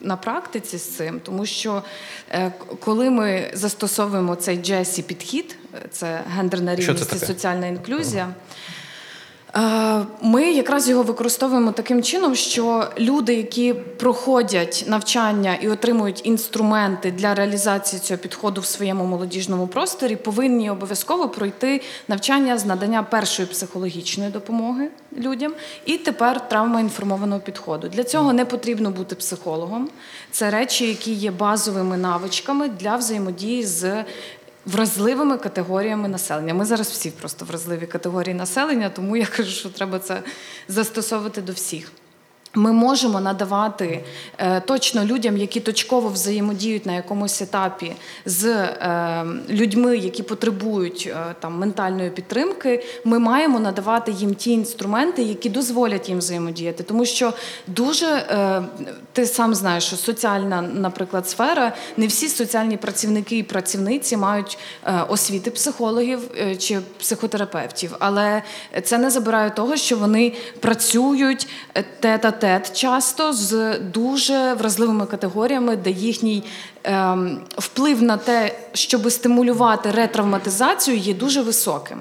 на практиці з цим, тому що е, коли ми застосовуємо цей Джесі підхід, це гендерна це рівність і соціальна інклюзія. е, Ми якраз його використовуємо таким чином, що люди, які проходять навчання і отримують інструменти для реалізації цього підходу в своєму молодіжному просторі, повинні обов'язково пройти навчання з надання першої психологічної допомоги людям і тепер травмоінформованого підходу. Для цього не потрібно бути психологом. Це речі, які є базовими навичками для взаємодії з вразливими категоріями населення. Ми зараз всі просто вразливі категорії населення, тому я кажу, що треба це застосовувати до всіх. Ми можемо надавати е, точно людям, які точково взаємодіють на якомусь етапі з е, людьми, які потребують е, там ментальної підтримки. Ми маємо надавати їм ті інструменти, які дозволять їм взаємодіяти. Тому що дуже ти сам знаєш, що соціальна, наприклад, сфера, не всі соціальні працівники і працівниці мають освіти психологів чи психотерапевтів, але це не забирає того, що вони працюють е, тет-а-тет часто з дуже вразливими категоріями, де їхній ем, вплив на те, щоб стимулювати ретравматизацію, є дуже високим.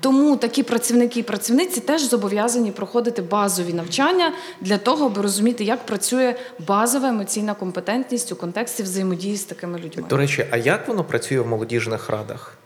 Тому такі працівники і працівниці теж зобов'язані проходити базові навчання для того, аби розуміти, як працює базова емоційна компетентність у контексті взаємодії з такими людьми. До речі, а як воно працює в молодіжних радах?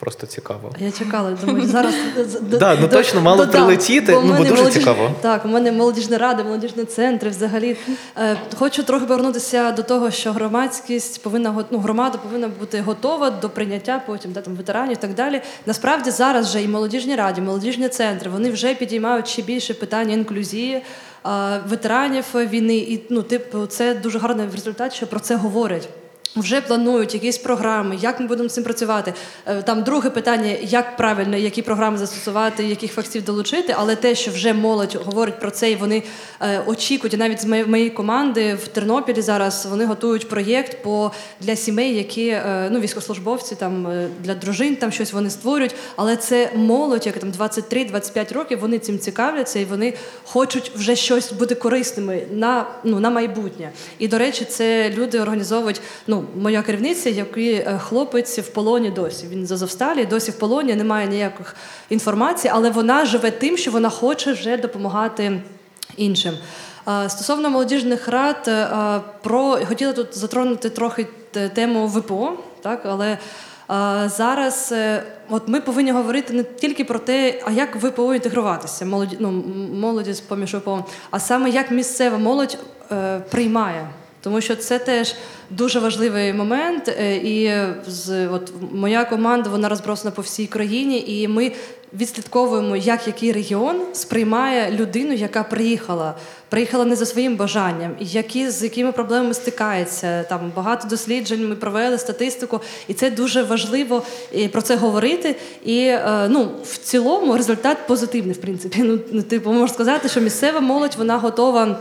Просто цікаво. Я чекала, думаю, зараз Да, ну точно мало прилетіти, в ну, бо дуже цікаво. Так, у мене молодіжні ради, молодіжні центри. Взагалі Е, хочу трохи повернутися до того, що громадськість повинна ну, громада повинна бути готова до прийняття потім да, там ветеранів і так далі. Насправді зараз вже і молодіжні раді, молодіжні центри вони вже підіймають ще більше питання інклюзії. е, Ветеранів війни, і ну, типу, це дуже гарний результат, що про це говорять. Вже планують якісь програми, як ми будемо з цим працювати. Е, Там друге питання, як правильно, які програми застосувати, яких фахівців долучити, але те, що вже молодь говорить про це, і вони е, очікують, і навіть з моєї, команди в Тернополі зараз вони готують проєкт по для сімей, які е, ну військовослужбовці там для дружин там щось вони створюють. Але це молодь, яка там 23-25 років, вони цим цікавляться і вони хочуть вже щось бути корисними на ну на майбутнє. І до речі, це люди організовують. Ну, моя керівниця, який е, хлопець в полоні досі. Він з Азовсталі, досі в полоні, немає ніяких інформації, але вона живе тим, що вона хоче вже допомагати іншим. Стосовно молодіжних рад, е, про хотіла тут затронути трохи тему ВПО, так але. Зараз е, от ми повинні говорити не тільки про те, а як ВПО інтегруватися, молоді, ну, молоді з поміж ВПО, а саме як місцева молодь е, приймає. Тому що це теж дуже важливий момент. е, І з от моя команда вона розбросана по всій країні, і ми відслідковуємо, як який регіон сприймає людину, яка приїхала. Приїхала не за своїм бажанням, які з якими проблемами стикається. Там багато досліджень ми провели статистику, і це дуже важливо і про це говорити. І е, ну, в цілому результат позитивний, в принципі. Ну, ну, типу, можна сказати, що місцева молодь вона готова.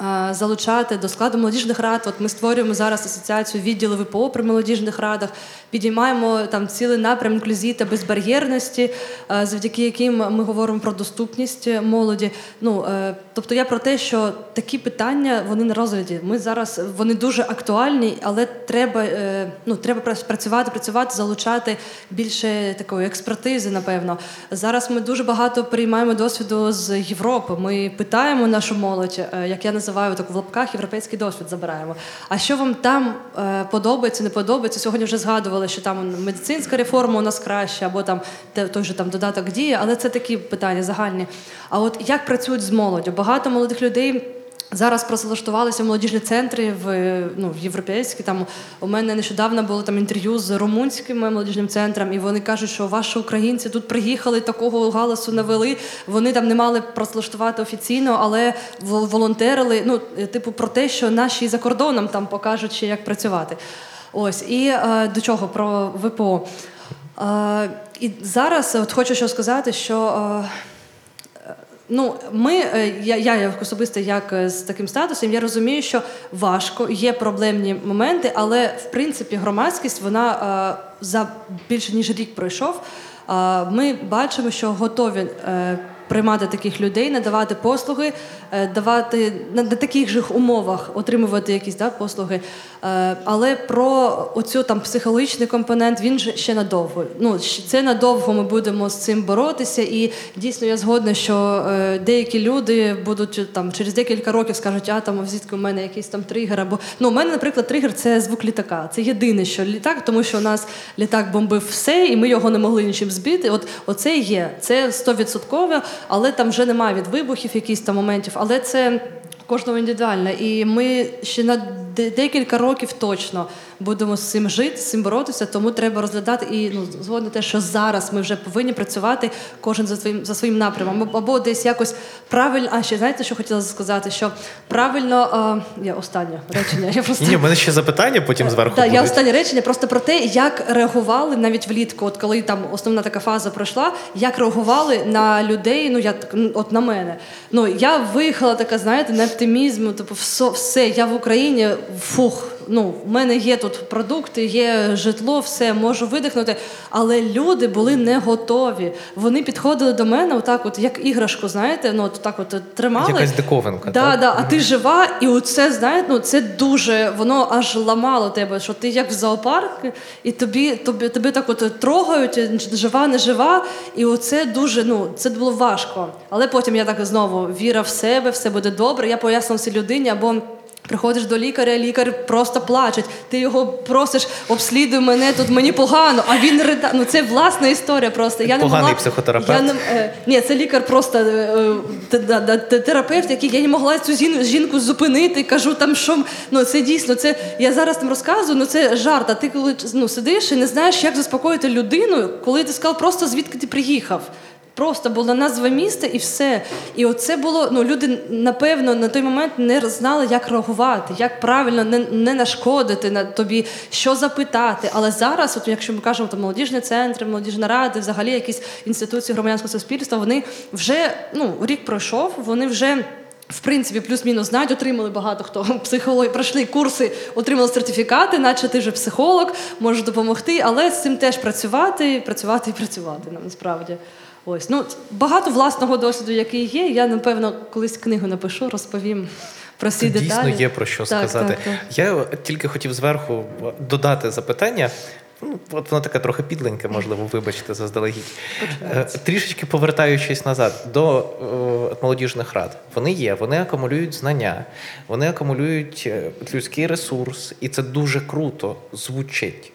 Е, Залучати до складу молодіжних рад. От ми створюємо зараз асоціацію відділу ВПО при молодіжних радах, підіймаємо там цілий напрям інклюзії та безбар'єрності, е, завдяки яким ми говоримо про доступність молоді. Ну е, тобто я про те, що такі питання вони на розгляді. Ми зараз вони дуже актуальні, але треба ну треба працювати, працювати, залучати більше такої експертизи. Напевно, зараз ми дуже багато приймаємо досвіду з Європи. Ми питаємо нашу молодь, як я називаю так в лапках, європейський досвід забираємо. А що вам там е, подобається, не подобається? Сьогодні вже згадували, що там медицинська реформа у нас краща, або там той же там додаток діє, але це такі питання загальні. А от як працюють з молоддю? Багато молодих людей. Зараз працевлаштувалися молодіжні центри в ну в європейські. Там у мене нещодавно було там інтерв'ю з румунським молодіжним центром, і вони кажуть, що ваші українці тут приїхали, такого галасу навели. Вони там не мали працевлаштувати офіційно, але волонтерили. Ну, е, типу, про те, що наші за кордоном там покажуть, ще як працювати. Ось і е, до чого про ВПО. Е, і зараз от хочу що сказати, що. Ну, ми, е, я, я особисто як е, з таким статусом, я розумію, що важко, є проблемні моменти, але в принципі громадськість вона е, за більше ніж рік пройшов. Ми бачимо, що готові приймати таких людей, надавати послуги, е, давати на, таких же умовах отримувати якісь да, послуги. Е, Але про оцю там психологічний компонент він ще надовго. Ну це надовго ми будемо з цим боротися. І дійсно я згодна, що е, деякі люди будуть там через декілька років скажуть, а там звідки у мене якийсь там тригер. Або ну у мене, наприклад, тригер це звук літака. Це єдине, що літак, тому що у нас літак бомбив все, і ми його не могли нічим збити. От оце є. Це стовідсотково, але там вже немає від вибухів, якісь там моментів. Але це кожного індивідуально. І ми ще на декілька років точно будемо з цим жити, з цим боротися. Тому треба розглядати і ну згодно те, що зараз ми вже повинні працювати кожен за своїм за своїм напрямом. Або- десь якось правильно. А ще знаєте, що хотіла сказати? Що правильно е, я останнє речення. Я просто Ні, в мене ще запитання потім зверху. так, я останнє речення просто про те, як реагували навіть влітку, от коли там основна така фаза пройшла, як реагували на людей. Ну я от на мене. Ну я виїхала така, знаєте, на оптимізм. Типу, все, все, я в Україні, фух. Ну, в мене є тут продукти, є житло, все можу видихнути. Але люди були не готові. Вони підходили до мене, отак, от як іграшку, знаєте, ну от так, от тримали. Якась диковинка. Да, так? да, а ти жива, і оце, знаєте, ну це дуже воно аж ламало тебе, що ти як в зоопарк, і тобі, тобі, тобі так от трогають, жива, не жива. І оце дуже, ну, це було важко. Але потім я так знову віра в себе, все буде добре. Я пояснила цій людині або. Приходиш до лікаря, лікар просто плаче. Ти його просиш, обслідуй мене, тут мені погано, а він рида. Ну це власна історія. Просто я не Поганий могла... психотерапевт. Я не, е, ні, це лікар просто е, е, терапевт, який я не могла цю жінку зупинити. Кажу, там що ну це дійсно. Це я зараз там розказую. Ну це жарт. А ти коли ну, сидиш і не знаєш, як заспокоїти людину, коли ти сказав просто звідки ти приїхав. Просто була назва міста і все. І оце було. Ну люди напевно на той момент не знали, як реагувати, як правильно не, не нашкодити на тобі, що запитати. Але зараз, от якщо ми кажемо там молодіжні центри, молодіжні ради, взагалі якісь інституції громадянського суспільства, вони вже ну рік пройшов, вони вже. В принципі, плюс-мінус знають, отримали багато хто психологи, пройшли курси, отримали сертифікати, наче ти вже психолог, можеш допомогти, але з цим теж працювати, працювати і працювати нам насправді. Ось ну багато власного досвіду, який є. Я напевно колись книгу напишу, розповім про всі деталі. дійсно є про що Так, сказати. так, так. Я тільки хотів зверху додати запитання. Ну, от воно таке трохи підленьке, можливо, вибачте заздалегідь. Е, Трішечки повертаючись назад до е, молодіжних рад, вони є, вони акумулюють знання, вони акумулюють е, людський ресурс, і це дуже круто звучить.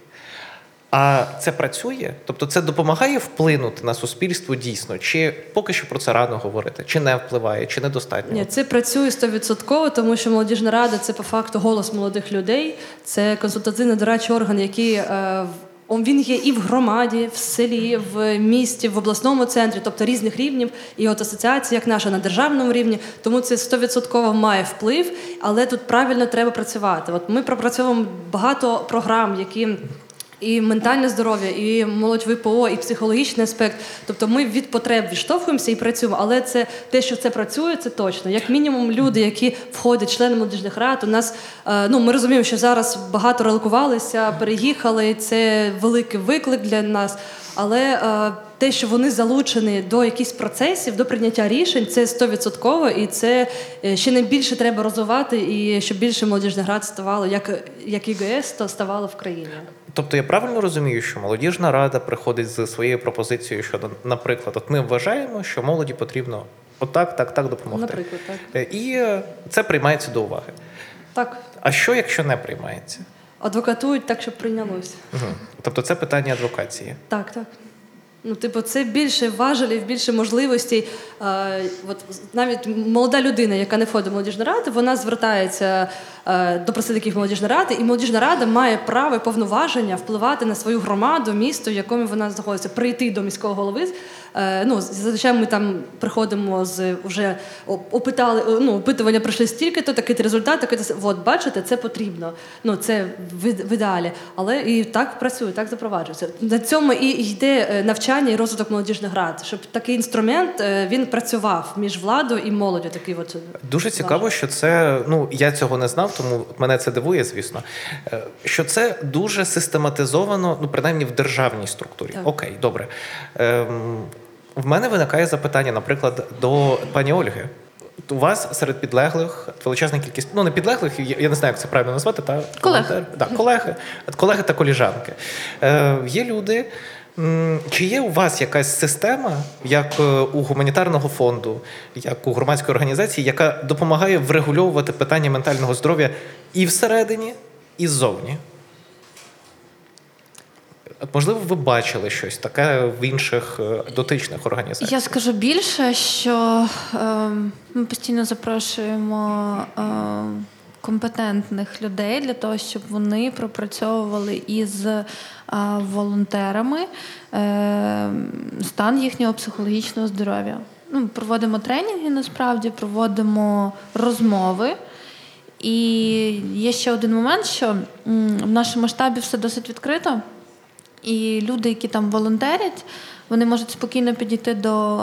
А це працює? Тобто це допомагає вплинути на суспільство дійсно? Чи поки що про це рано говорити? Чи не впливає, чи недостатньо? Ні, це працює стовідсотково, тому що молодіжна рада це по факту голос молодих людей. Це консультативно дорадчий орган, який е, він є і в громаді, в селі, в місті, в обласному центрі, тобто різних рівнів. І от асоціація, як наша на державному рівні, тому це стовідсотково має вплив, але тут правильно треба працювати. От ми пропрацьовуємо багато програм, які. І ментальне здоров'я, і молодь ВПО, і психологічний аспект. Тобто ми від потреб відштовхуємося і працюємо. Але це те, що це працює, це точно. Як мінімум, люди, які входять члени молодіжних рад, у нас е, ну ми розуміємо, що зараз багато релокувалися, переїхали. Це великий виклик для нас. Але е, те, що вони залучені до якихось процесів, до прийняття рішень, це стовідсотково, і це е, ще не більше треба розвивати, і щоб більше молодіжних рад ставало, як, як ІГС, то ставало в країні. Тобто я правильно розумію, що молодіжна рада приходить з своєю пропозицією щодо, наприклад, от ми вважаємо, що молоді потрібно отак, так, так допомогти. Наприклад, так. Е, І це приймається до уваги. Так, А що, якщо не приймається? адвокатують так, щоб прийнялося. Угу. Тобто це питання адвокації. Так, так. Ну, типу, це більше важелів, більше можливостей. Е, от навіть молода людина, яка не входить в молодіжну раду, вона звертається е, до представників молодіжної ради, і молодіжна рада має право і повноваження впливати на свою громаду, місто, в якому вона знаходиться, прийти до міського голови ну, зазвичай ми там приходимо з вже опитали, ну, опитування пройшли стільки-то, такий результат, такий от бачите, це потрібно. Ну це в, в ідеалі. Але і так працює, так запроваджується. На цьому і йде е, навчання і розвиток молодіжних рад, щоб такий інструмент е, він працював між владою і молоддю. Такий от Дуже цікаво, що це ну я цього не знав, тому мене це дивує, звісно. е, Що це дуже систематизовано, ну принаймні в державній структурі. Так. Окей, добре. Ем, в мене виникає запитання, наприклад, до пані Ольги. У вас серед підлеглих величезна кількість, ну не підлеглих, я не знаю, як це правильно назвати, та Колег. Да, колеги, колеги та коліжанки. Е, є люди. Чи є у вас якась система, як е, у гуманітарного фонду, як у громадської організації, яка допомагає врегульовувати питання ментального здоров'я і всередині, і ззовні? Можливо, ви бачили щось таке в інших е, дотичних організаціях? Я скажу більше, що е, ми постійно запрошуємо е, компетентних людей для того, щоб вони пропрацьовували із е, волонтерами е, стан їхнього психологічного здоров'я. Ну, проводимо тренінги, насправді проводимо розмови. І є ще один момент, що в нашому штабі все досить відкрито. І люди, які там волонтерять, вони можуть спокійно підійти до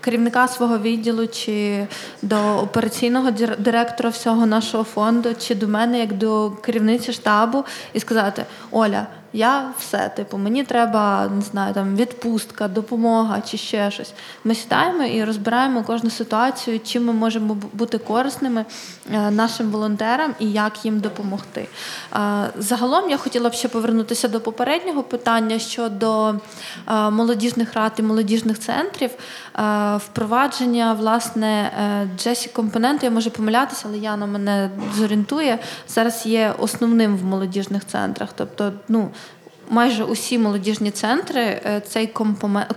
керівника свого відділу чи до операційного дир- директора всього нашого фонду, чи до мене, як до керівниці штабу, і сказати: Оля, я все, типу, мені треба не знаю, там відпустка, допомога чи ще щось. Ми сідаємо і розбираємо кожну ситуацію, чим ми можемо бути корисними е, нашим волонтерам і як їм допомогти. Е, Загалом я хотіла б ще повернутися до попереднього питання щодо е, молодіжних рад і молодіжних центрів. Впровадження власне Джесі компоненту, я можу помилятися, але Яна мене зорієнтує. Зараз є основним в молодіжних центрах. Тобто, ну майже усі молодіжні центри е, цей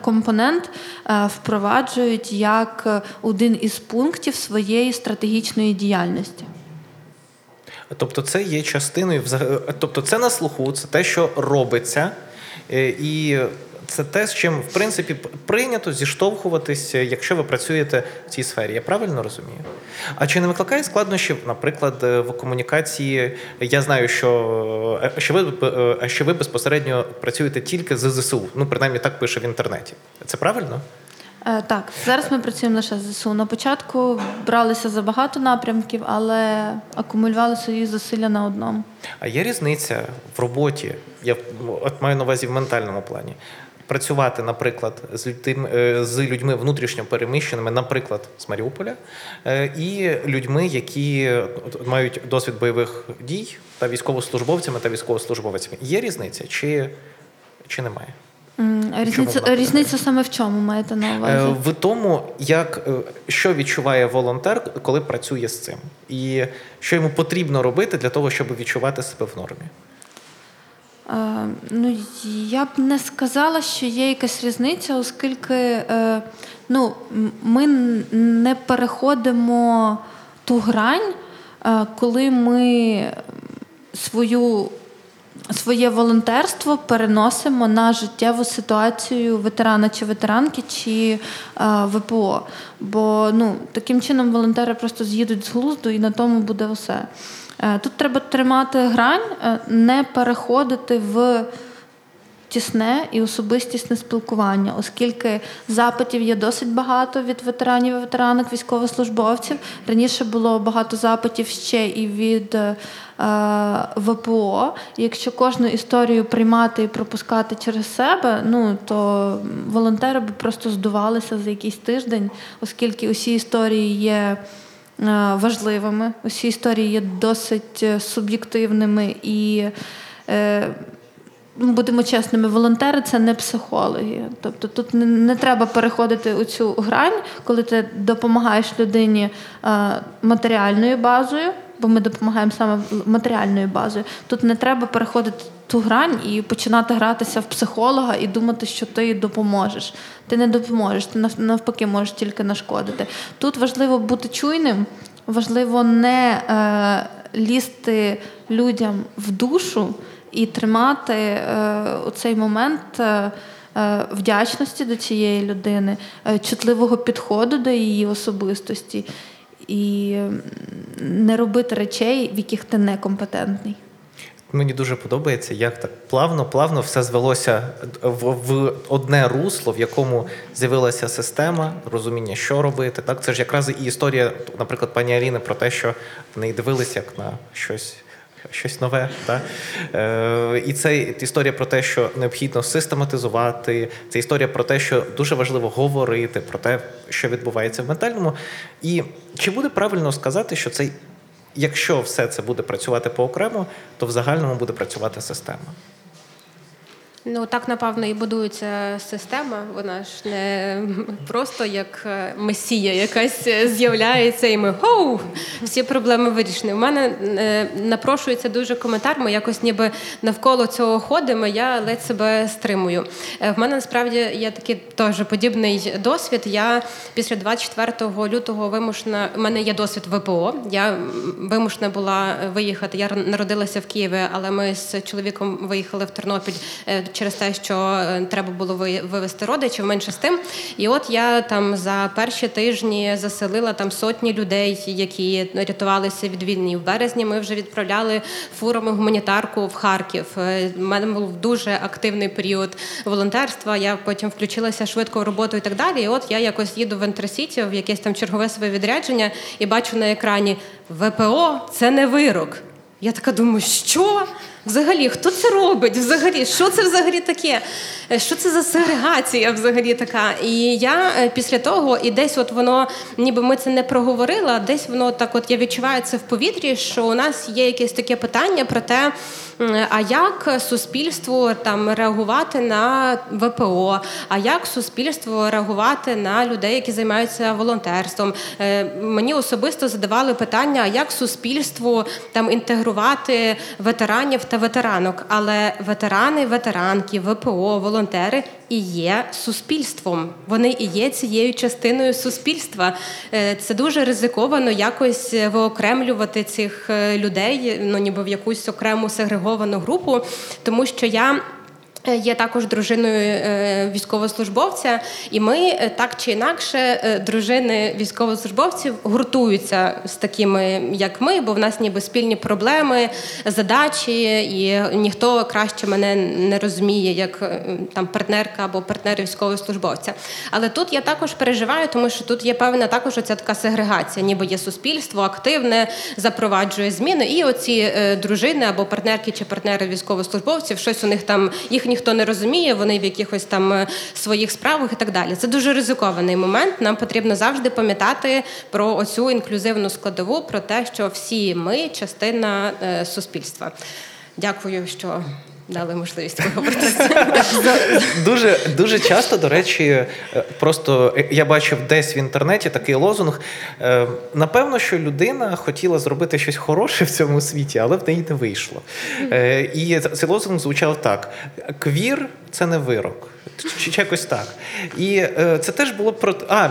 компонент е, впроваджують як е, один із пунктів своєї стратегічної діяльності. Тобто, це є частиною тобто, це на слуху, це те, що робиться, і це те, з чим в принципі прийнято зіштовхуватися, якщо ви працюєте в цій сфері. Я правильно розумію? А чи не викликає складнощів, наприклад, е, в комунікації? Я знаю, що, е, що ви е, що ви безпосередньо працюєте тільки з ЗСУ. Ну, принаймні так пише в інтернеті. Це правильно? Так, зараз ми працюємо лише з ЗСУ. На початку бралися за багато напрямків, але акумулювали свої зусилля на одному. А є різниця в роботі, я от маю на увазі в ментальному плані. Працювати, наприклад, з людьми, е, з людьми внутрішньо переміщеними, наприклад, з Маріуполя, е, і людьми, які мають досвід бойових дій та військовослужбовцями та військовослужбовцями. Є різниця чи, чи немає? Різниця, різниця саме в чому маєте на Е, увазі? В тому, як що відчуває волонтер, коли працює з цим, і що йому потрібно робити для того, щоб відчувати себе в нормі. Е, Ну, я б не сказала, що є якась різниця, оскільки е, ну, ми не переходимо ту грань, е, коли ми свою, своє волонтерство переносимо на життєву ситуацію ветерана чи ветеранки чи ВПО. Бо ну, таким чином волонтери просто з'їдуть з глузду і на тому буде все. Е, Тут треба тримати грань, е, не переходити в тісне і особистісне спілкування, оскільки запитів є досить багато від ветеранів і ветеранок, військовослужбовців. Раніше було багато запитів ще і від е, ВПО. Якщо кожну історію приймати і пропускати через себе, ну то волонтери б просто здувалися за якийсь тиждень, оскільки усі історії є важливими, усі історії є досить е, суб'єктивними і. е, ну, будемо чесними, волонтери це не психологи. Тобто тут не, не треба переходити у цю грань, коли ти допомагаєш людині е, матеріальною базою, бо ми допомагаємо саме матеріальною базою. Тут не треба переходити ту грань і починати гратися в психолога і думати, що ти допоможеш. Ти не допоможеш, ти навпаки можеш тільки нашкодити. Тут важливо бути чуйним, важливо не е, лізти людям в душу і тримати е, цей момент е, е, вдячності до цієї людини, е, чутливого підходу до її особистості і не робити речей, в яких ти некомпетентний. Мені дуже подобається, як так плавно, плавно все звелося в, в одне русло, в якому з'явилася система, розуміння, що робити. Так, це ж якраз і історія, наприклад, пані Аліни про те, що в неї дивилися як на щось. Щось нове, так? Е, і це історія про те, що необхідно систематизувати. Це історія про те, що дуже важливо говорити про те, що відбувається в ментальному. І чи буде правильно сказати, що цей Якщо все це буде працювати по окремо, то в загальному буде працювати система. Ну так напевно і будується система. Вона ж не просто як е, месія, якась е, з'являється, і ми хоу, всі проблеми вирішені. У мене е, напрошується дуже коментар. Ми якось ніби навколо цього ходимо. Я ледь себе стримую. В мене насправді є такий теж подібний досвід. Я після 24 лютого вимушена. У мене є досвід ВПО. Я вимушена була виїхати. Я народилася в Києві, але ми з чоловіком виїхали в Тернопіль через те, що е, треба було ви- вивезти родичів менше з тим. І от я там за перші тижні заселила там сотні людей, які рятувалися від війни. В березні ми вже відправляли фурами гуманітарку в Харків. Е, У мене був дуже активний період волонтерства. Я потім включилася швидко в роботу і так далі. І от я якось їду в Інтерсіті в якесь там чергове своє відрядження і бачу на екрані ВПО це не вирок. Я така думаю, що? Взагалі, хто це робить? Взагалі, що це взагалі таке? Е, Що це за сегрегація взагалі така? І я е, після того, і десь от воно, ніби ми це не проговорили, а десь воно так, от я відчуваю це в повітрі, що у нас є якесь таке питання про те, а як суспільству там реагувати на ВПО, а як суспільство реагувати на людей, які займаються волонтерством? Е, Мені особисто задавали питання, як суспільству там інтегрувати ветеранів та ветеранок. Але ветерани, ветеранки, ВПО, волонтери і є суспільством. Вони і є цією частиною суспільства. Е, Це дуже ризиковано якось виокремлювати цих е, людей, ну ніби в якусь окрему сегреговану групу, тому що я. Е, Є також дружиною е, військовослужбовця, і ми е, так чи інакше, дружини військовослужбовців гуртуються з такими, як ми, бо в нас ніби спільні проблеми, задачі, і ніхто краще мене не розуміє, як там партнерка або партнер військовослужбовця. Але тут я також переживаю, тому що тут є певна також оця така сегрегація, ніби є суспільство активне, запроваджує зміни, і оці дружини або партнерки чи партнери військовослужбовців, щось у них там їх ніхто не розуміє, вони в якихось там е, своїх справах і так далі. Це дуже ризикований момент. Нам потрібно завжди пам'ятати про оцю інклюзивну складову, про те, що всі ми частина е, суспільства. Дякую, що дали можливість поговорити. Дуже, дуже часто, до речі, е, просто е, я бачив десь в інтернеті такий лозунг. е, Напевно, що людина хотіла зробити щось хороше в цьому світі, але в неї не вийшло. І цей лозунг звучав так: квір це не вирок. Чи, чи якось так. І е, це теж було про. А,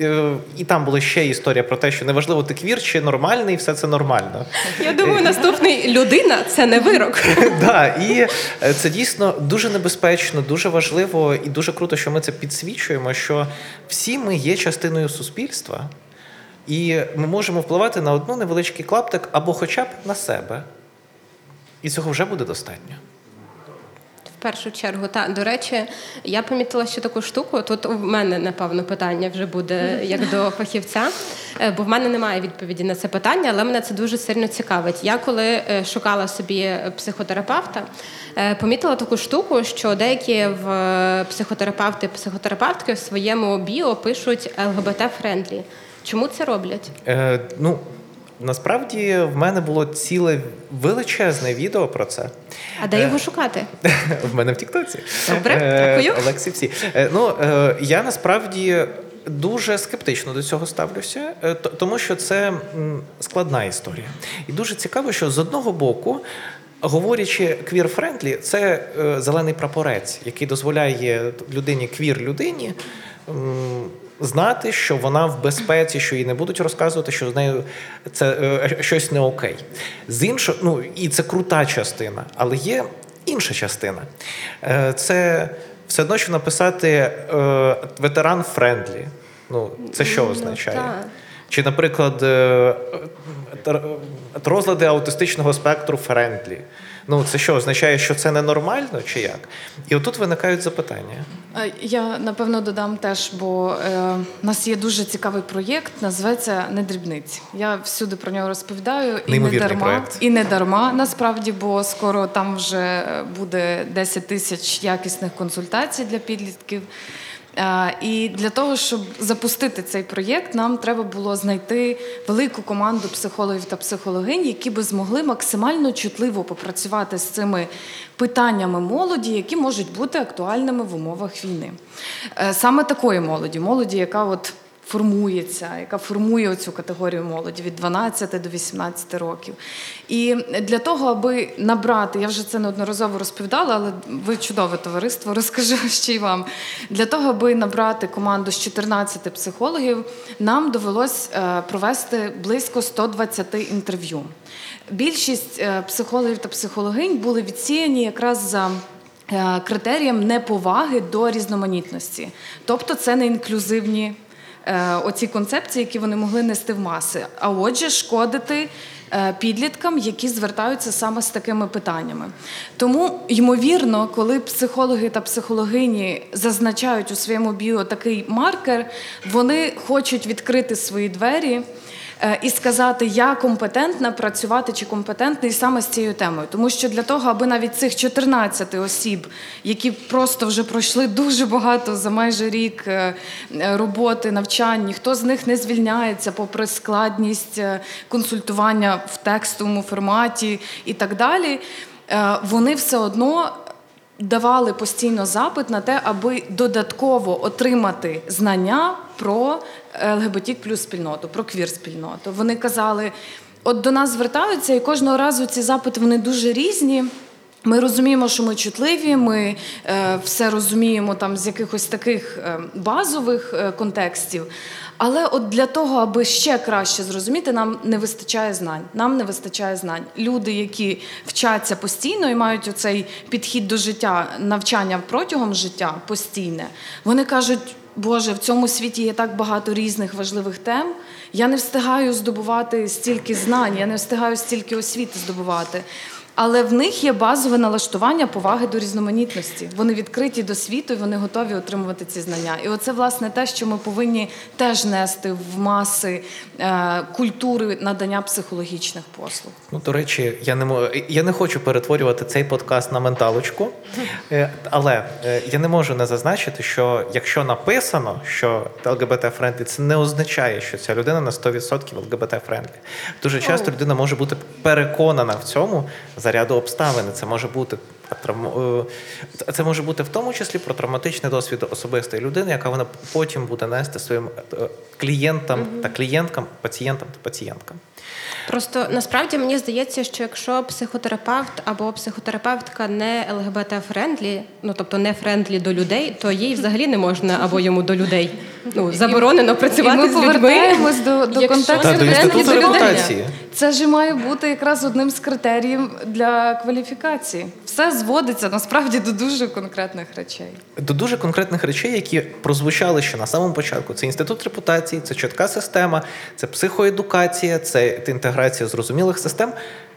е, і там була ще історія про те, що неважливо, ти квір чи нормальний, все це нормально. Я думаю, наступний людина це не вирок. Да, і е, це дійсно дуже небезпечно, дуже важливо і дуже круто, що ми це підсвічуємо. Що всі ми є частиною суспільства, і ми можемо впливати на одну невеличкий клаптик або хоча б на себе. І цього вже буде достатньо. В першу чергу, та до речі, я помітила ще таку штуку. Тут у мене напевно питання вже буде як до фахівця, е, бо в мене немає відповіді на це питання, але мене це дуже сильно цікавить. Я коли е, шукала собі психотерапевта, е, помітила таку штуку, що деякі в психотерапевти, психотерапевтки в своєму біо пишуть ЛГБТ-friendly. Чому це роблять? Е, ну, насправді в мене було ціле величезне відео про це. А де його шукати? В мене в Тіктоці. Добре, Е, дякую. Олексій всі. Е, Ну, е, я насправді дуже скептично до цього ставлюся, е, тому що це складна історія. І дуже цікаво, що з одного боку. Говорячи квір-friendly, це е, зелений прапорець, який дозволяє людині квір людині м, знати, що вона в безпеці, що їй не будуть розказувати, що з нею це е, щось не окей. З іншого, ну і це крута частина, але є інша частина. Е, Це все одно, що написати е, ветеран friendly. Ну, це що означає? Чи, наприклад, е, розлади аутистичного спектру friendly. Ну, це що означає, що це ненормально, чи як? І отут виникають запитання. Е, Я напевно додам теж, бо е, у нас є дуже цікавий проєкт, називається Не дрібниці. Я всюди про нього розповідаю і не дарма, проєкт. і не дарма насправді, бо скоро там вже буде 10 тисяч якісних консультацій для підлітків. Е, І для того, щоб запустити цей проєкт, нам треба було знайти велику команду психологів та психологинь, які би змогли максимально чутливо попрацювати з цими питаннями молоді, які можуть бути актуальними в умовах війни. Е, Саме такої молоді, молоді, яка от формується, яка формує цю категорію молоді від 12 до 18 років. І для того, аби набрати, я вже це неодноразово розповідала, але ви чудове товариство, розкажу ще й вам. Для того, аби набрати команду з 14 психологів, нам довелось е, провести близько 120 інтерв'ю. Більшість е, психологів та психологинь були відсіяні якраз за. е, Критерієм неповаги до різноманітності, тобто це не інклюзивні оці концепції, які вони могли нести в маси. А отже, шкодити е, підліткам, які звертаються саме з такими питаннями. Тому, ймовірно, коли психологи та психологині зазначають у своєму біо такий маркер, вони хочуть відкрити свої двері. Е, І сказати, я компетентна працювати чи компетентний саме з цією темою, тому що для того, аби навіть цих 14 осіб, які просто вже пройшли дуже багато за майже рік е, е, роботи, навчань, ніхто з них не звільняється попри складність консультування в текстовому форматі і так далі, вони все одно давали постійно запит на те, аби додатково отримати знання про ЛГБТ плюс спільноту, про квір спільноту. Вони казали: от до нас звертаються, і кожного разу ці запити вони дуже різні. Ми розуміємо, що ми чутливі, ми е, все розуміємо там з якихось таких е, базових е, контекстів. Але от для того, аби ще краще зрозуміти, нам не вистачає знань. Нам не вистачає знань. Люди, які вчаться постійно і мають оцей підхід до життя, навчання протягом життя постійне, вони кажуть. Боже, в цьому світі є так багато різних важливих тем. Я не встигаю здобувати стільки знань, я не встигаю стільки освіти здобувати. Але в них є базове налаштування поваги до різноманітності. Вони відкриті до світу і вони готові отримувати ці знання. І оце власне те, що ми повинні теж нести в маси е, культури надання психологічних послуг. Ну, до речі, я не мо- я не хочу перетворювати цей подкаст на менталочку, Е, але е, я не можу не зазначити, що якщо написано, що лгбт friendly це не означає, що ця людина на 100% лгбт friendly. Дуже часто людина може бути переконана в цьому за ряду обставин. Це може бути це може бути в тому числі про травматичний досвід особистої людини, яка вона потім буде нести своїм е, клієнтам та клієнткам, пацієнтам та пацієнткам. Просто насправді мені здається, що якщо психотерапевт або психотерапевтка не ЛГБТ-friendly, ну тобто не friendly до людей, то їй взагалі не можна або йому до людей. Ну заборонено працювати і ми з людьми. повертаємось до, до Якщо контексту friendly до людей. Це ж має бути якраз одним з критеріїв для кваліфікації. Все зводиться насправді до дуже конкретних речей. до дуже конкретних речей, які прозвучали ще на самому початку. Це інститут репутації, це чітка система, це психоедукація, це інтеграція зрозумілих систем.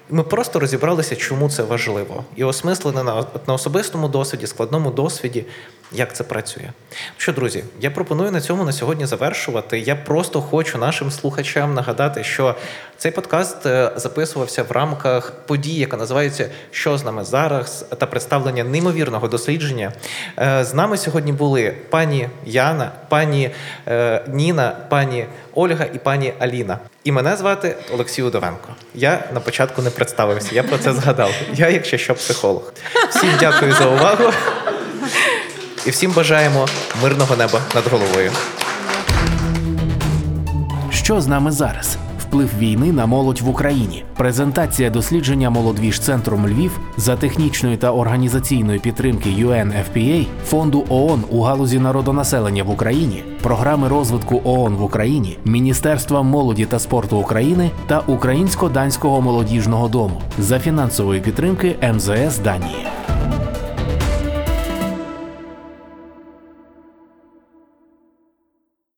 Ми просто розібралися, чому це важливо, і осмислили на, на особистому досвіді, складному досвіді, як це працює. Що, друзі, я пропоную на цьому на сьогодні завершувати. Я просто хочу нашим слухачам нагадати, що цей подкаст е, записувався в рамках події, яка називається Що з нами зараз та представлення неймовірного дослідження. Е, З нами сьогодні були пані Яна, пані е, Ніна, пані Ольга і пані Аліна. І мене звати Олексій Удовенко. Я на початку не представився, я про це згадав. Я, якщо що, психолог. Всім дякую за увагу і всім бажаємо мирного неба над головою. Що з нами зараз? Вплив війни на молодь в Україні. Презентація дослідження молодвіж-центром Львів за технічної та організаційної підтримки UNFPA, фонду ООН у галузі народонаселення в Україні, програми розвитку ООН в Україні, Міністерства молоді та спорту України та Українсько-данського молодіжного дому за фінансової підтримки МЗС Данії.